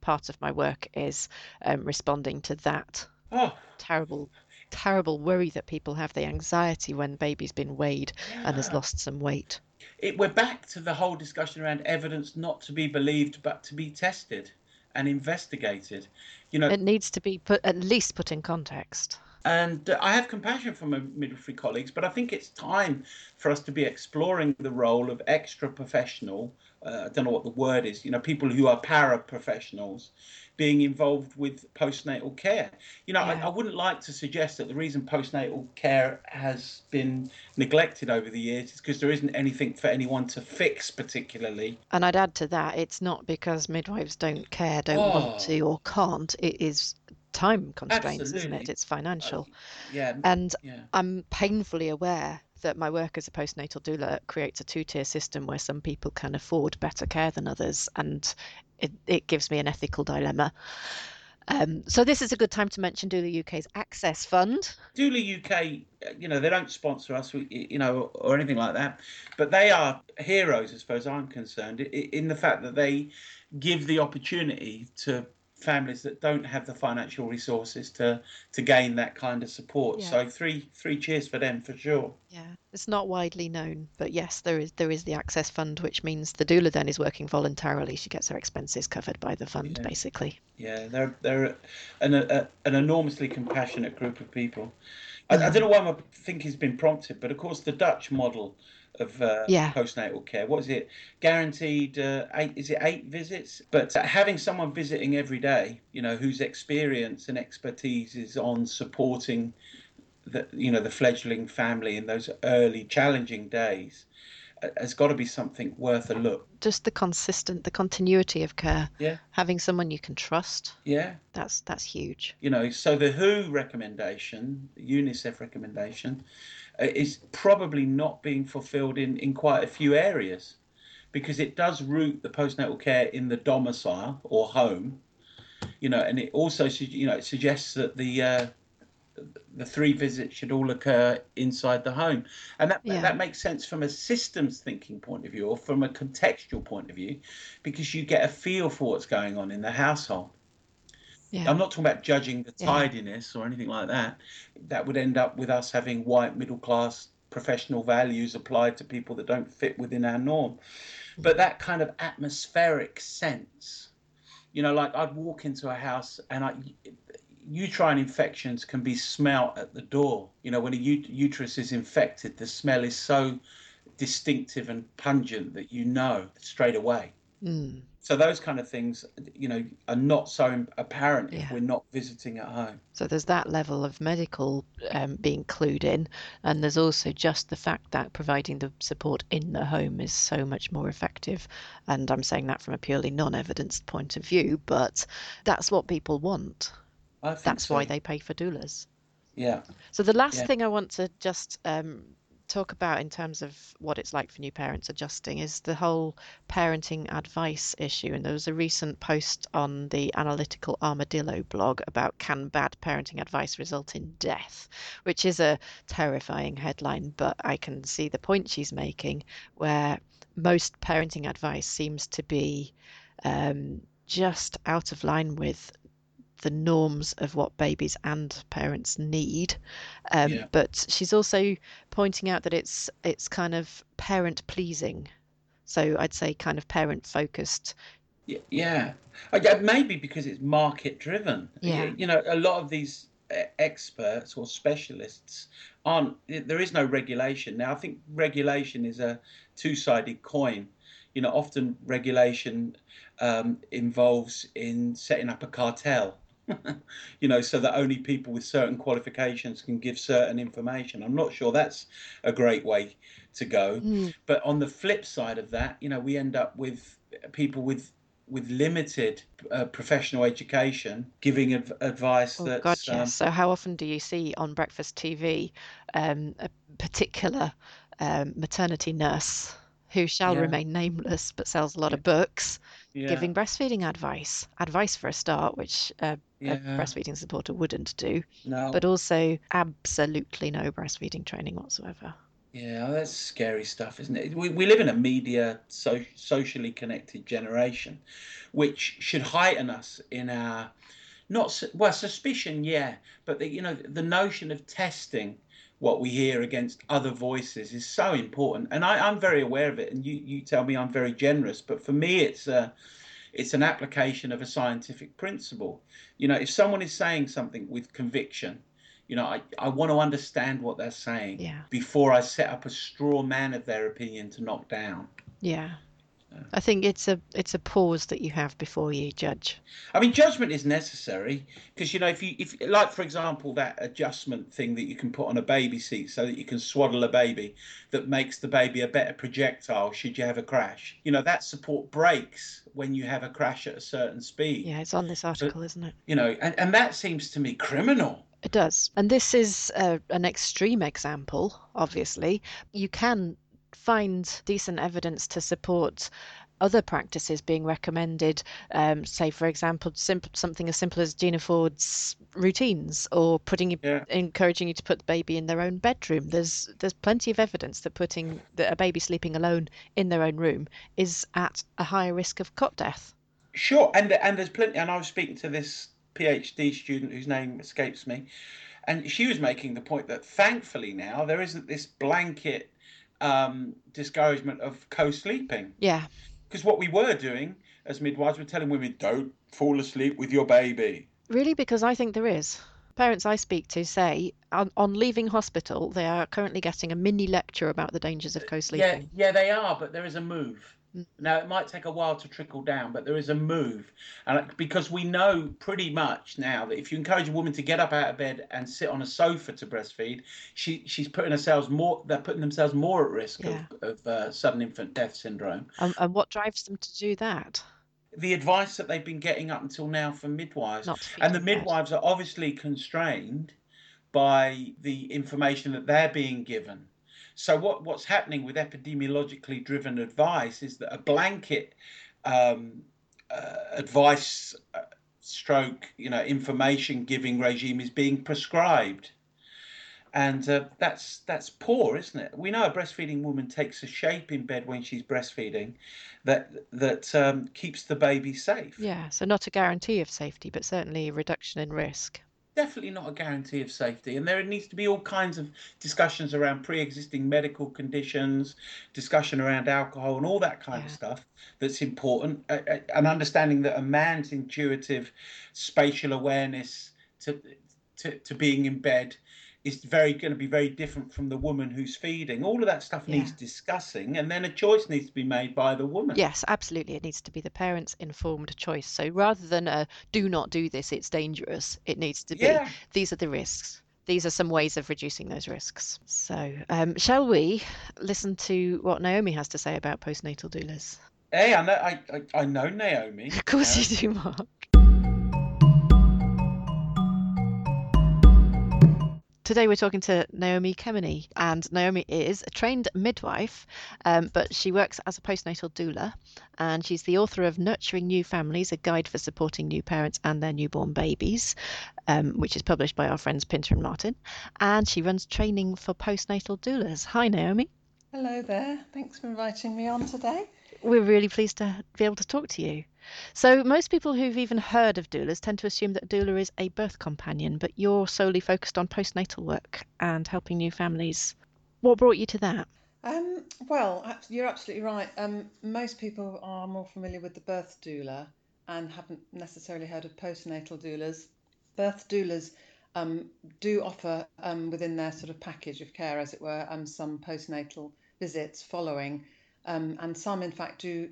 part of my work is um, responding to that oh. terrible terrible worry that people have the anxiety when baby's been weighed yeah. and has lost some weight it, we're back to the whole discussion around evidence not to be believed but to be tested and investigated you know it needs to be put at least put in context and uh, I have compassion for my midwifery colleagues, but I think it's time for us to be exploring the role of extra professional uh, I don't know what the word is, you know, people who are para professionals being involved with postnatal care. You know, yeah. I, I, wouldn't like to suggest that the reason postnatal care has been neglected over the years is because there isn't anything for anyone to fix, particularly. And I'd add to that, it's not because midwives don't care, don't oh. want to, or can't. It is time constraints, Absolutely. isn't it? It's financial. Uh, yeah. And yeah. I'm painfully aware that my work as a postnatal doula creates a two-tier system where some people can afford better care than others, and it, it gives me an ethical dilemma. Um, so this is a good time to mention Doula UK's Access Fund. Doula UK, you know, they don't sponsor us, you know, or anything like that, but they are heroes, as far as I'm concerned, in the fact that they give the opportunity to families that don't have the financial resources to to gain that kind of support. Yeah. So three three cheers for them for sure. Yeah, it's not widely known, but yes, there is there is the access fund, which means the doula then is working voluntarily. She gets her expenses covered by the fund, yeah. basically. Yeah, they're they're an a, an enormously compassionate group of people. I, I don't know why I think has been prompted, but of course the Dutch model of uh, yeah. postnatal care. What is it? Guaranteed uh, eight? Is it eight visits? But having someone visiting every day, you know, whose experience and expertise is on supporting the you know the fledgling family in those early challenging days has got to be something worth a look. Just the consistent, the continuity of care. Yeah. Having someone you can trust. Yeah. That's that's huge. You know, so the WHO recommendation, the UNICEF recommendation, uh, is probably not being fulfilled in, in quite a few areas because it does root the postnatal care in the domicile or home, you know, and it also you know it suggests that the uh, the three visits should all occur inside the home, and that yeah. that makes sense from a systems thinking point of view or from a contextual point of view, because you get a feel for what's going on in the household. Yeah. I'm not talking about judging the tidiness yeah. or anything like that. That would end up with us having white middle class professional values applied to people that don't fit within our norm. But that kind of atmospheric sense, you know, like I'd walk into a house and I, uterine infections can be smelt at the door. You know, when a uterus is infected, the smell is so distinctive and pungent that you know straight away. Mm. So those kind of things, you know, are not so apparent yeah. if we're not visiting at home. So there's that level of medical um, being clued in, and there's also just the fact that providing the support in the home is so much more effective. And I'm saying that from a purely non-evidenced point of view, but that's what people want. That's so. why they pay for doulas. Yeah. So the last yeah. thing I want to just um, talk about in terms of what it's like for new parents adjusting is the whole parenting advice issue. And there was a recent post on the Analytical Armadillo blog about can bad parenting advice result in death, which is a terrifying headline, but I can see the point she's making where most parenting advice seems to be um, just out of line with the norms of what babies and parents need. Um, yeah. But she's also pointing out that it's it's kind of parent pleasing So I'd say kind of parent focused. Yeah, yeah. Maybe because it's market driven. Yeah. You know, a lot of these experts or specialists aren't. There is no regulation now. I think regulation is a two-sided coin. You know, often regulation um, involves in setting up a cartel. you know, so that only people with certain qualifications can give certain information. I'm not sure that's a great way to go. Mm. But on the flip side of that, you know, we end up with people with with limited uh, professional education giving adv- advice Oh that God, yes. um, So how often do you see on breakfast TV um, a particular um, maternity nurse who shall yeah remain nameless but sells a lot of books yeah giving breastfeeding advice? Advice for a start, which uh, a breastfeeding supporter wouldn't do, no but also absolutely no breastfeeding training whatsoever. yeah that's scary stuff isn't it we, we live in a media so socially connected generation which should heighten us in our not well suspicion yeah but the, you know the notion of testing what we hear against other voices is so important. And I, i'm very aware of it and you, you tell me i'm very generous but for me it's a it's an application of a scientific principle. You know if someone is saying something with conviction you know i, I want to understand what they're saying Yeah, before i set up a straw man of their opinion to knock down. Yeah. I think it's a it's a pause that you have before you judge. I mean, judgment is necessary because you know if you if like for example that adjustment thing that you can put on a baby seat so that you can swaddle a baby that makes the baby a better projectile should you have a crash. You know that support breaks when you have a crash at a certain speed. Yeah, it's on this article, isn't it? you know, and, and that seems to me criminal. It does. And this is uh, an extreme example, obviously. You can find decent evidence to support other practices being recommended. Um, say, for example, simp- something as simple as Gina Ford's routines or putting Yeah, encouraging you to put the baby in their own bedroom. There's there's plenty of evidence that putting that a baby sleeping alone in their own room is at a higher risk of cot death. sure. And and there's plenty. And I was speaking to this PhD student whose name escapes me, and she was making the point that thankfully now there isn't this blanket um, discouragement of co-sleeping Yeah, because what we were doing as midwives were telling women don't fall asleep with your baby Really, because I think there is. Parents I speak to say on, on leaving hospital, they are currently getting a mini lecture about the dangers of co sleeping. yeah yeah, they are but there is a move. Now it might take a while to trickle down but there is a move. And because we know pretty much now that if you encourage a woman to get up out of bed and sit on a sofa to breastfeed she she's putting herself more they're putting themselves more at risk Yeah. of, of uh, sudden infant death syndrome. And, and what drives them to do that? the advice that they've been getting up until now from midwives. Not to feed and the midwives are obviously constrained by the information that they're being given so what what's happening with epidemiologically driven advice is that a blanket um, uh, advice uh, stroke you know information giving regime is being prescribed. And uh, that's that's poor isn't it? We know a breastfeeding woman takes a shape in bed when she's breastfeeding that that um, keeps the baby safe. Yeah, so not a guarantee of safety, but certainly a reduction in risk. Definitely not a guarantee of safety and there needs to be all kinds of discussions around pre-existing medical conditions discussion around alcohol and all that kind of stuff that's important and understanding that a man's intuitive spatial awareness to to, to being in bed is very going to be very different from the woman who's feeding all of that stuff Yeah. needs discussing and then a choice needs to be made by the woman Yes, absolutely. It needs to be the parents' informed choice. So rather than a do not do this, it's dangerous, it needs to be yeah these are the risks. These are some ways of reducing those risks. So, um, shall we listen to what Naomi has to say about postnatal doulas? hey i know i i, I know naomi Of course you do, Mark. Today we're talking to Naomi Kemeny, and Naomi is a trained midwife, um, but she works as a postnatal doula, and she's the author of Nurturing New Families: A Guide for Supporting New Parents and Their Newborn Babies, um, which is published by our friends Pinter and Martin, and she runs training for postnatal doulas. Hi, Naomi. Hello there. Thanks for inviting me on today. We're really pleased to be able to talk to you. So, most people who've even heard of doulas tend to assume that a doula is a birth companion, but you're solely focused on postnatal work and helping new families. What brought you to that? Um, well, you're absolutely right. Um, most people are more familiar with the birth doula and haven't necessarily heard of postnatal doulas. Birth doulas um, do offer um, within their sort of package of care, as it were, um, some postnatal visits following, um, and some, in fact, do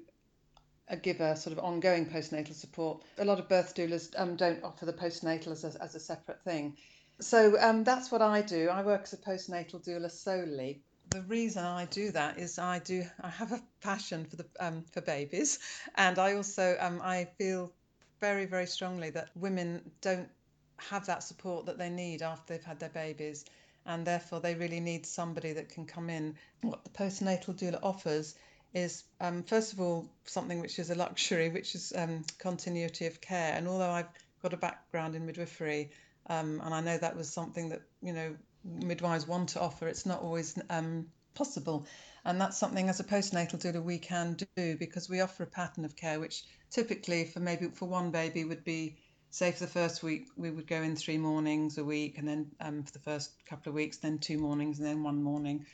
give a sort of ongoing postnatal support. A lot of birth doulas um, don't offer the postnatal as a, as a separate thing. So um, that's what I do. I work as a postnatal doula solely. The reason I do that is I do I have a passion for the um, for babies, and I also um, I feel very very strongly that women don't have that support that they need after they've had their babies, and therefore they really need somebody that can come in. What the postnatal doula offers is, um, first of all, something which is a luxury, which is um, continuity of care. And although I've got a background in midwifery, um, and I know that was something that you know midwives want to offer, it's not always um, possible. And that's something as a postnatal doula we can do because we offer a pattern of care which typically for maybe for one baby would be say for the first week we would go in three mornings a week and then um, for the first couple of weeks then two mornings and then one morning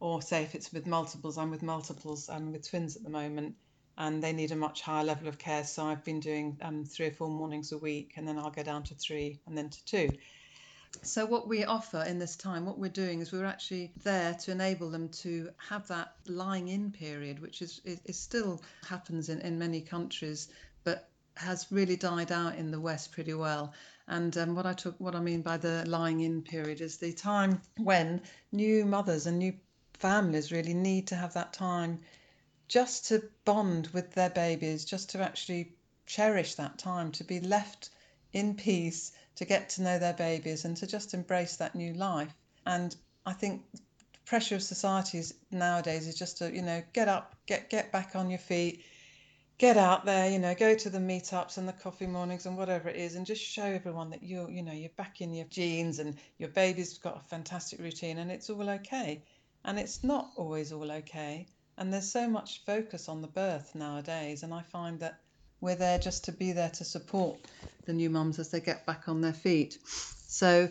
or say if it's with multiples i'm with multiples i'm with twins at the moment and they need a much higher level of care so i've been doing um, three or four mornings a week and then i'll go down to three and then to two so what we offer in this time what we're doing is we're actually there to enable them to have that lying in period which is, is, is still happens in, in many countries but has really died out in the West pretty well. And um, what I took, what I mean by the lying in period is the time when new mothers and new families really need to have that time just to bond with their babies, just to actually cherish that time, to be left in peace, to get to know their babies, and to just embrace that new life. And I think the pressure of societies nowadays is just to, you know, get up, get get back on your feet, get out there, you know, go to the meetups and the coffee mornings and whatever it is, and just show everyone that you're, you know, you're back in your jeans and your baby's got a fantastic routine and it's all okay. And it's not always all okay. And there's so much focus on the birth nowadays, and I find that we're there just to be there to support the new mums as they get back on their feet. So,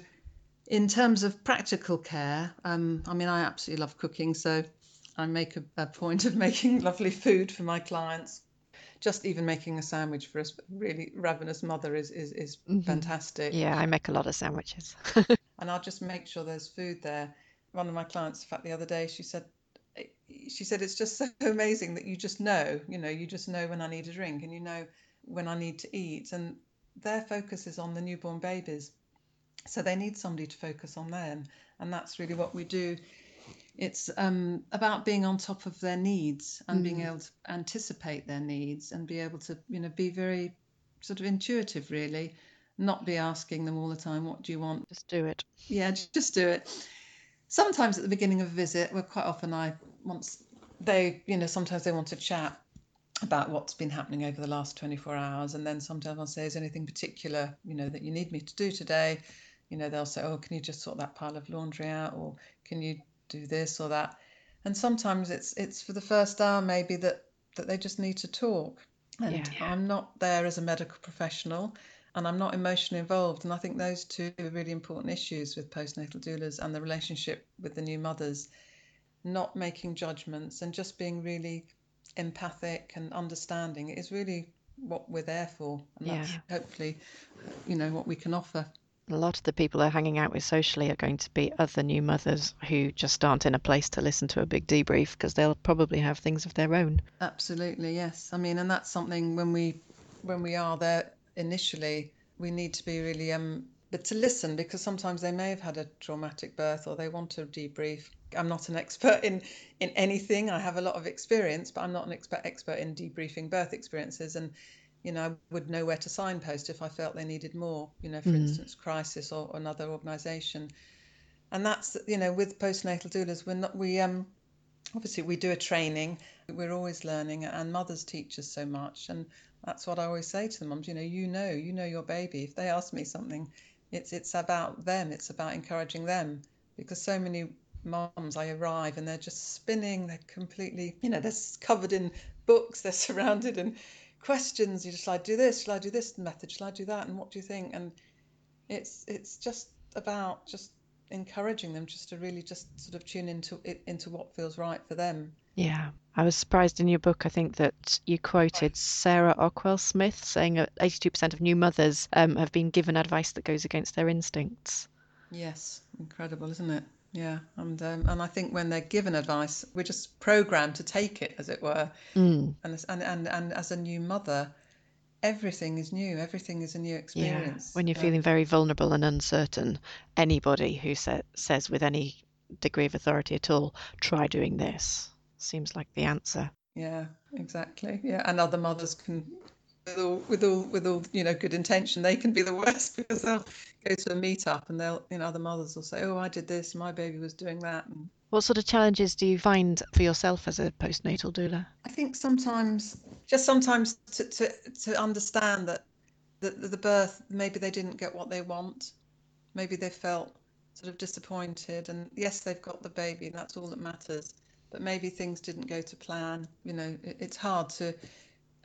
in terms of practical care, um, I mean, I absolutely love cooking, so I make a, a point of making lovely food for my clients just even making a sandwich for a really ravenous mother is is, is mm-hmm. fantastic. Yeah, I make a lot of sandwiches. and I'll just make sure there's food there. One of my clients, in fact, the other day, she said, she said it's just so amazing that you just know, you know, you just know when I need a drink and you know when I need to eat, and their focus is on the newborn babies, so they need somebody to focus on them, and that's really what we do. It's um, about being on top of their needs and mm. being able to anticipate their needs and be able to you know be very sort of intuitive really. Not be asking them all the time what do you want? Just do it. Yeah just do it sometimes at the beginning of a visit well quite often i once they you know sometimes they want to chat about what's been happening over the last 24 hours and then sometimes i'll say is anything particular you know that you need me to do today you know they'll say oh can you just sort that pile of laundry out or can you do this or that. And sometimes it's it's for the first hour maybe that that they just need to talk. And yeah. I'm not there as a medical professional and I'm not emotionally involved. And I think those two are really important issues with postnatal doulas and the relationship with the new mothers. Not making judgments and just being really empathic and understanding is really what we're there for. And yeah. that's hopefully, uh, you know, what we can offer a lot of the people they're hanging out with socially are going to be other new mothers who just aren't in a place to listen to a big debrief because they'll probably have things of their own. Absolutely, yes. I mean, and that's something when we when we are there initially, we need to be really um but to listen because sometimes they may have had a traumatic birth or they want to debrief. I'm not an expert in in anything. I have a lot of experience, but I'm not an expert expert in debriefing birth experiences and you know, I would know where to signpost if I felt they needed more, you know, for mm. instance, crisis or, or another organisation. And that's, you know, with postnatal doulas, we're not, we, um, obviously we do a training, we're always learning and mothers teach us so much. And that's what I always say to the mums, you know, you know, you know your baby. If they ask me something, it's, it's about them. It's about encouraging them because so many moms, I arrive and they're just spinning. They're completely, you know, they're covered in books. They're surrounded in questions. You just like do this, shall I do this method, shall I do that, and what do you think? And it's it's just about just encouraging them just to really just sort of tune into into what feels right for them. Yeah, I was surprised in your book. I think that you quoted Sarah Ockwell Smith saying that 82% of new mothers um, have been given advice that goes against their instincts. Yes, incredible, isn't it? Yeah, and um, and I think when they're given advice, we're just programmed to take it, as it were. Mm. And and and and as a new mother, everything is new. Everything is a new experience. Yeah, when you're Um, feeling very vulnerable and uncertain, anybody who sa- says with any degree of authority at all, try doing this, seems like the answer. Yeah, exactly. Yeah, and other mothers can, with all with all with all you know good intention, they can be the worst because they'll go to a meetup and they'll you know other mothers will say, oh, I did this, my baby was doing that, and What sort of challenges do you find for yourself as a postnatal doula? I think sometimes, just sometimes to, to, to understand that the, the birth, maybe they didn't get what they want. Maybe they felt sort of disappointed. And yes, they've got the baby, and that's all that matters. But maybe things didn't go to plan. You know, it, it's hard to.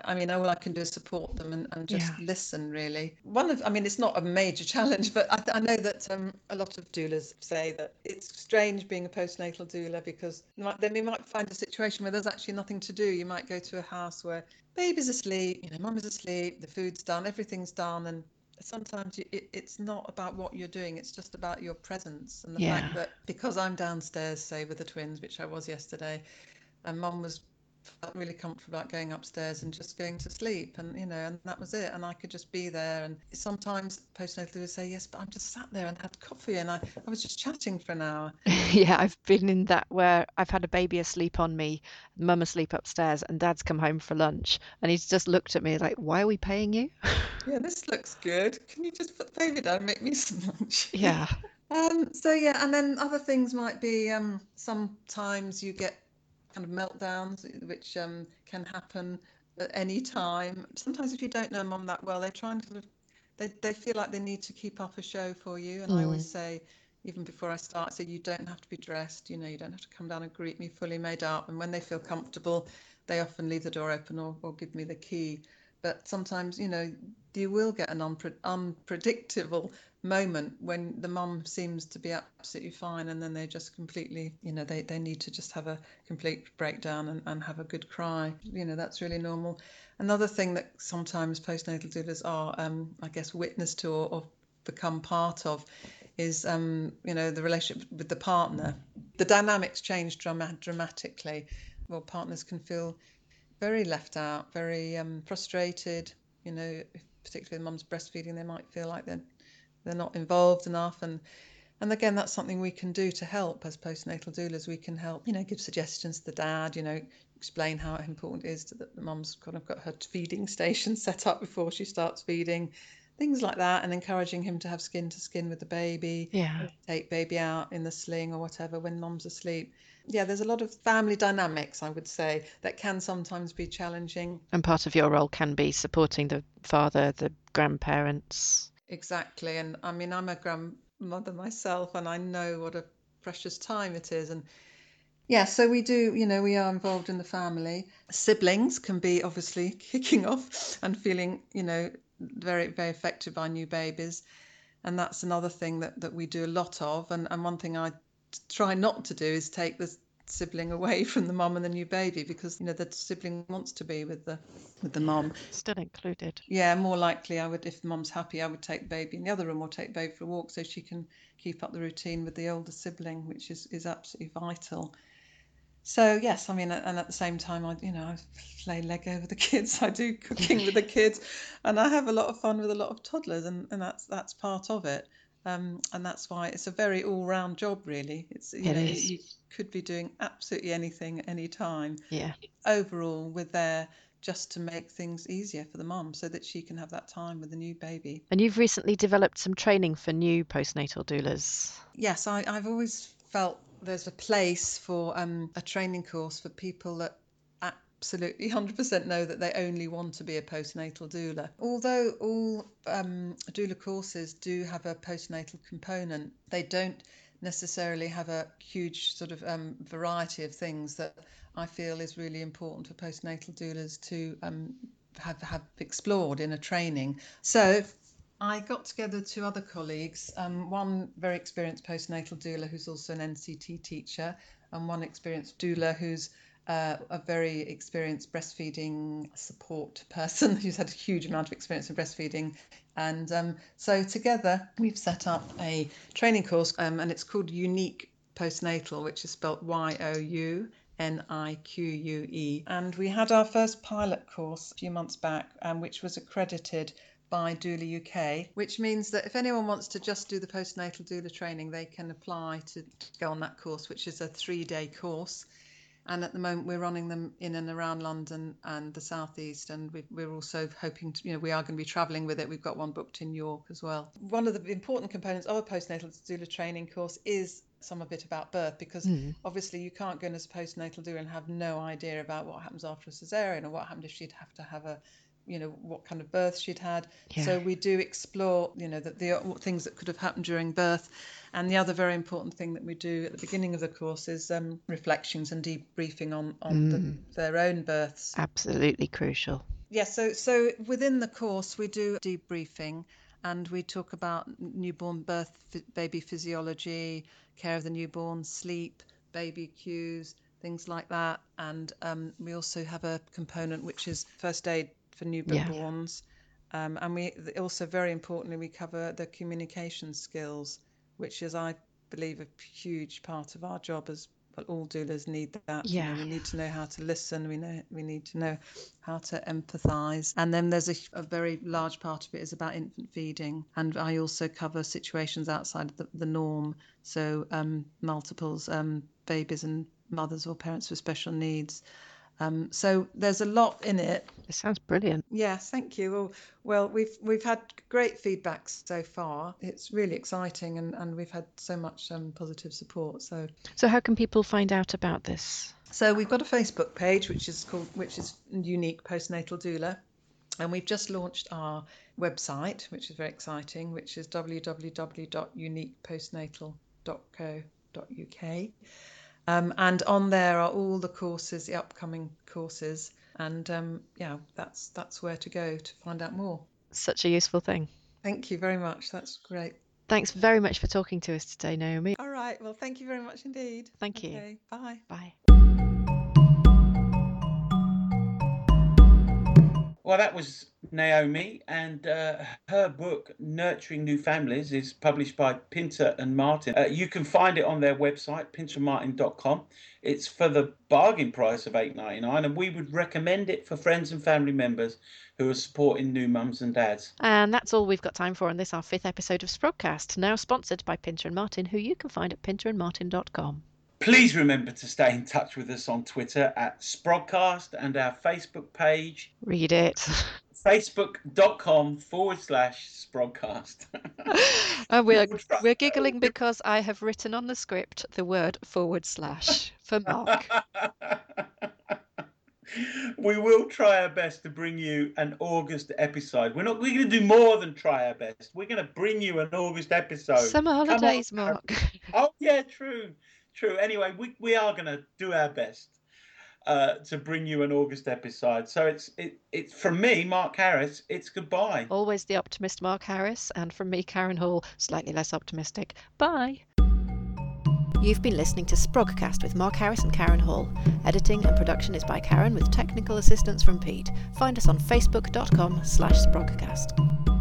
I mean, all I can do is support them and, and just Yeah. listen, really. One of, I mean, it's not a major challenge, but I, I know that um, a lot of doulas say that it's strange being a postnatal doula because then we might find a situation where there's actually nothing to do. You might go to a house where baby's asleep, you know, mum is asleep, the food's done, everything's done, and sometimes you, it, it's not about what you're doing it's just about your presence and the Yeah. fact that because i'm downstairs say with the twins which i was yesterday and mum was felt really comfortable about going upstairs and just going to sleep and you know and that was it. And i could just be there. And sometimes postnatal would say yes but i'm just sat there and had coffee and i, I was just chatting for an hour. Yeah, I've been in that where I've had a baby asleep on me, mum asleep upstairs, and dad's come home for lunch, and he's just looked at me like, "Why are we paying you?" yeah this looks good. Can you just put the baby down and make me some lunch? Yeah, Um, so yeah, and then other things might be um, sometimes you get kind of meltdowns, which um, can happen at any time. Sometimes if you don't know mum that well, they're trying to, they, they feel like they need to keep up a show for you. And I always say, even before I start, say you don't have to be dressed. You know, you don't have to come down and greet me fully made up. And when they feel comfortable, they often leave the door open or, or give me the key. But sometimes, you know, you will get an unpre- unpredictable moment when the mum seems to be absolutely fine and then they just completely you know they, they need to just have a complete breakdown and, and have a good cry. You know that's really normal. Another thing that sometimes postnatal doulas are um, i guess witness to or, or become part of is um, you know the relationship with the partner. The dynamics change drama- dramatically. Well partners can feel very left out very um, frustrated. You know if, particularly mum's breastfeeding they might feel like they're they're not involved enough and and again that's something we can do to help. As postnatal doulas we can help you know give suggestions to the dad you know explain how important it is that the mum's kind of got her feeding station set up before she starts feeding things like that and encouraging him to have skin to skin with the baby yeah, take baby out in the sling or whatever when mum's asleep. Yeah there's a lot of family dynamics i would say that can sometimes be challenging. And part of your role can be supporting the father, the grandparents. Exactly. And I mean, I'm a grandmother myself, and I know what a precious time it is. And yeah, so we do, you know, we are involved in the family. Siblings can be obviously kicking off and feeling, you know, very, very affected by new babies. And that's another thing that, that we do a lot of. And, and one thing I try not to do is take the sibling away from the mum and the new baby because, you know, the sibling wants to be with the with the mum. Still included. Yeah, more likely I would, if the mum's happy, I would take the baby in the other room or take baby for a walk so she can keep up the routine with the older sibling, which is, is absolutely vital. So yes, I mean, and at the same time, I you know I play Lego with the kids. I do cooking with the kids, and I have a lot of fun with a lot of toddlers, and, and that's that's part of it. Um, and that's why it's a very all-round job, really. It's you It know is. you could be doing absolutely anything at any time Yeah, overall we're there just to make things easier for the mum so that she can have that time with the new baby. and you've recently developed some training for new postnatal doulas. Yes, I, I've always felt there's a place for um, a training course for people that absolutely 100% know that they only want to be a postnatal doula. Although all um, doula courses do have a postnatal component, they don't necessarily have a huge sort of um, variety of things that I feel is really important for postnatal doulas to um, have have explored in a training. So I got together two other colleagues, um, one very experienced postnatal doula who's also an NCT teacher, and one experienced doula who's uh, a very experienced breastfeeding support person who's had a huge amount of experience in breastfeeding. And um, so together we've set up a training course um, and it's called Younique Postnatal, which is spelled Y O U N I Q U E. And we had our first pilot course a few months back, um, which was accredited by Doula UK, which means that if anyone wants to just do the postnatal doula training, they can apply to go on that course, which is a three day course and at the moment we're running them in and around London and the southeast and we, are also hoping to you know we are going to be travelling with it we've got one booked in York as well one of the important components of a postnatal doula training course is some of it about birth because mm. obviously you can't go in as a postnatal doula and have no idea about what happens after a cesarean or what happened if she'd have to have a you know what kind of birth she'd had. Yeah. so we do explore you know the, the things that could have happened during birth. And the other very important thing that we do at the beginning of the course is um, reflections and debriefing on on mm. the, their own births. Absolutely crucial. Yes yeah, so so within the course we do debriefing and we talk about newborn birth baby physiology care of the newborn sleep baby cues things like that. And um, we also have a component which is first aid for newborns. Yeah. Um, and we also, very importantly, we cover the communication skills, which is, I believe, a huge part of our job as well, all doulas need that. Yeah. You know, we need to know how to listen. We know we need to know how to empathise. And then there's a, a, very large part of it is about infant feeding. And I also cover situations outside the, the norm. So um, multiples, um, babies and mothers or parents with special needs. Um, so there's a lot in it. It sounds brilliant. Yes, thank you. Well, well, we've we've had great feedback so far. It's really exciting, and, and we've had so much um, positive support. So, so how can people find out about this? So we've got a Facebook page which is called which is Younique Postnatal Doula, and we've just launched our website, which is very exciting, which is www.youniquepostnatal.co.uk. Um, and on there are all the courses, the upcoming courses, and um, yeah, that's that's where to go to find out more. Such a useful thing. Thank you very much. That's great. Thanks very much for talking to us today, Naomi. All right. Well, thank you very much indeed. Thank you. Bye. Bye. Well, that was Naomi, and uh, her book "Nurturing New Families" is published by Pinter and Martin. Uh, you can find it on their website, pinterandmartin.com. It's for the bargain price of eight ninety nine, and we would recommend it for friends and family members who are supporting new mums and dads. And that's all we've got time for on this, our fifth episode of Sprogcast, now sponsored by Pinter and Martin, who you can find at pinterandmartin.com. Please remember to stay in touch with us on Twitter at Sprogcast and our Facebook page. Read it. Facebook.com forward slash Sprogcast. and we're, we're giggling because I have written on the script the word forward slash for Mark. we will try our best to bring you an August episode. We're not. We're going to do more than try our best. We're going to bring you an August episode. Summer holidays, Mark. Oh yeah, true true. Anyway, we, we are going to do our best uh, to bring you an August episode. So it's it it's from me, Mark Harris. It's goodbye. Always the optimist, Mark Harris, and from me, Karen Hall, slightly less optimistic. Bye. You've been listening to Sprogcast with Mark Harris and Karen Hall. Editing and production is by Karen with technical assistance from Pete. Find us on facebook.com slash sprogcast.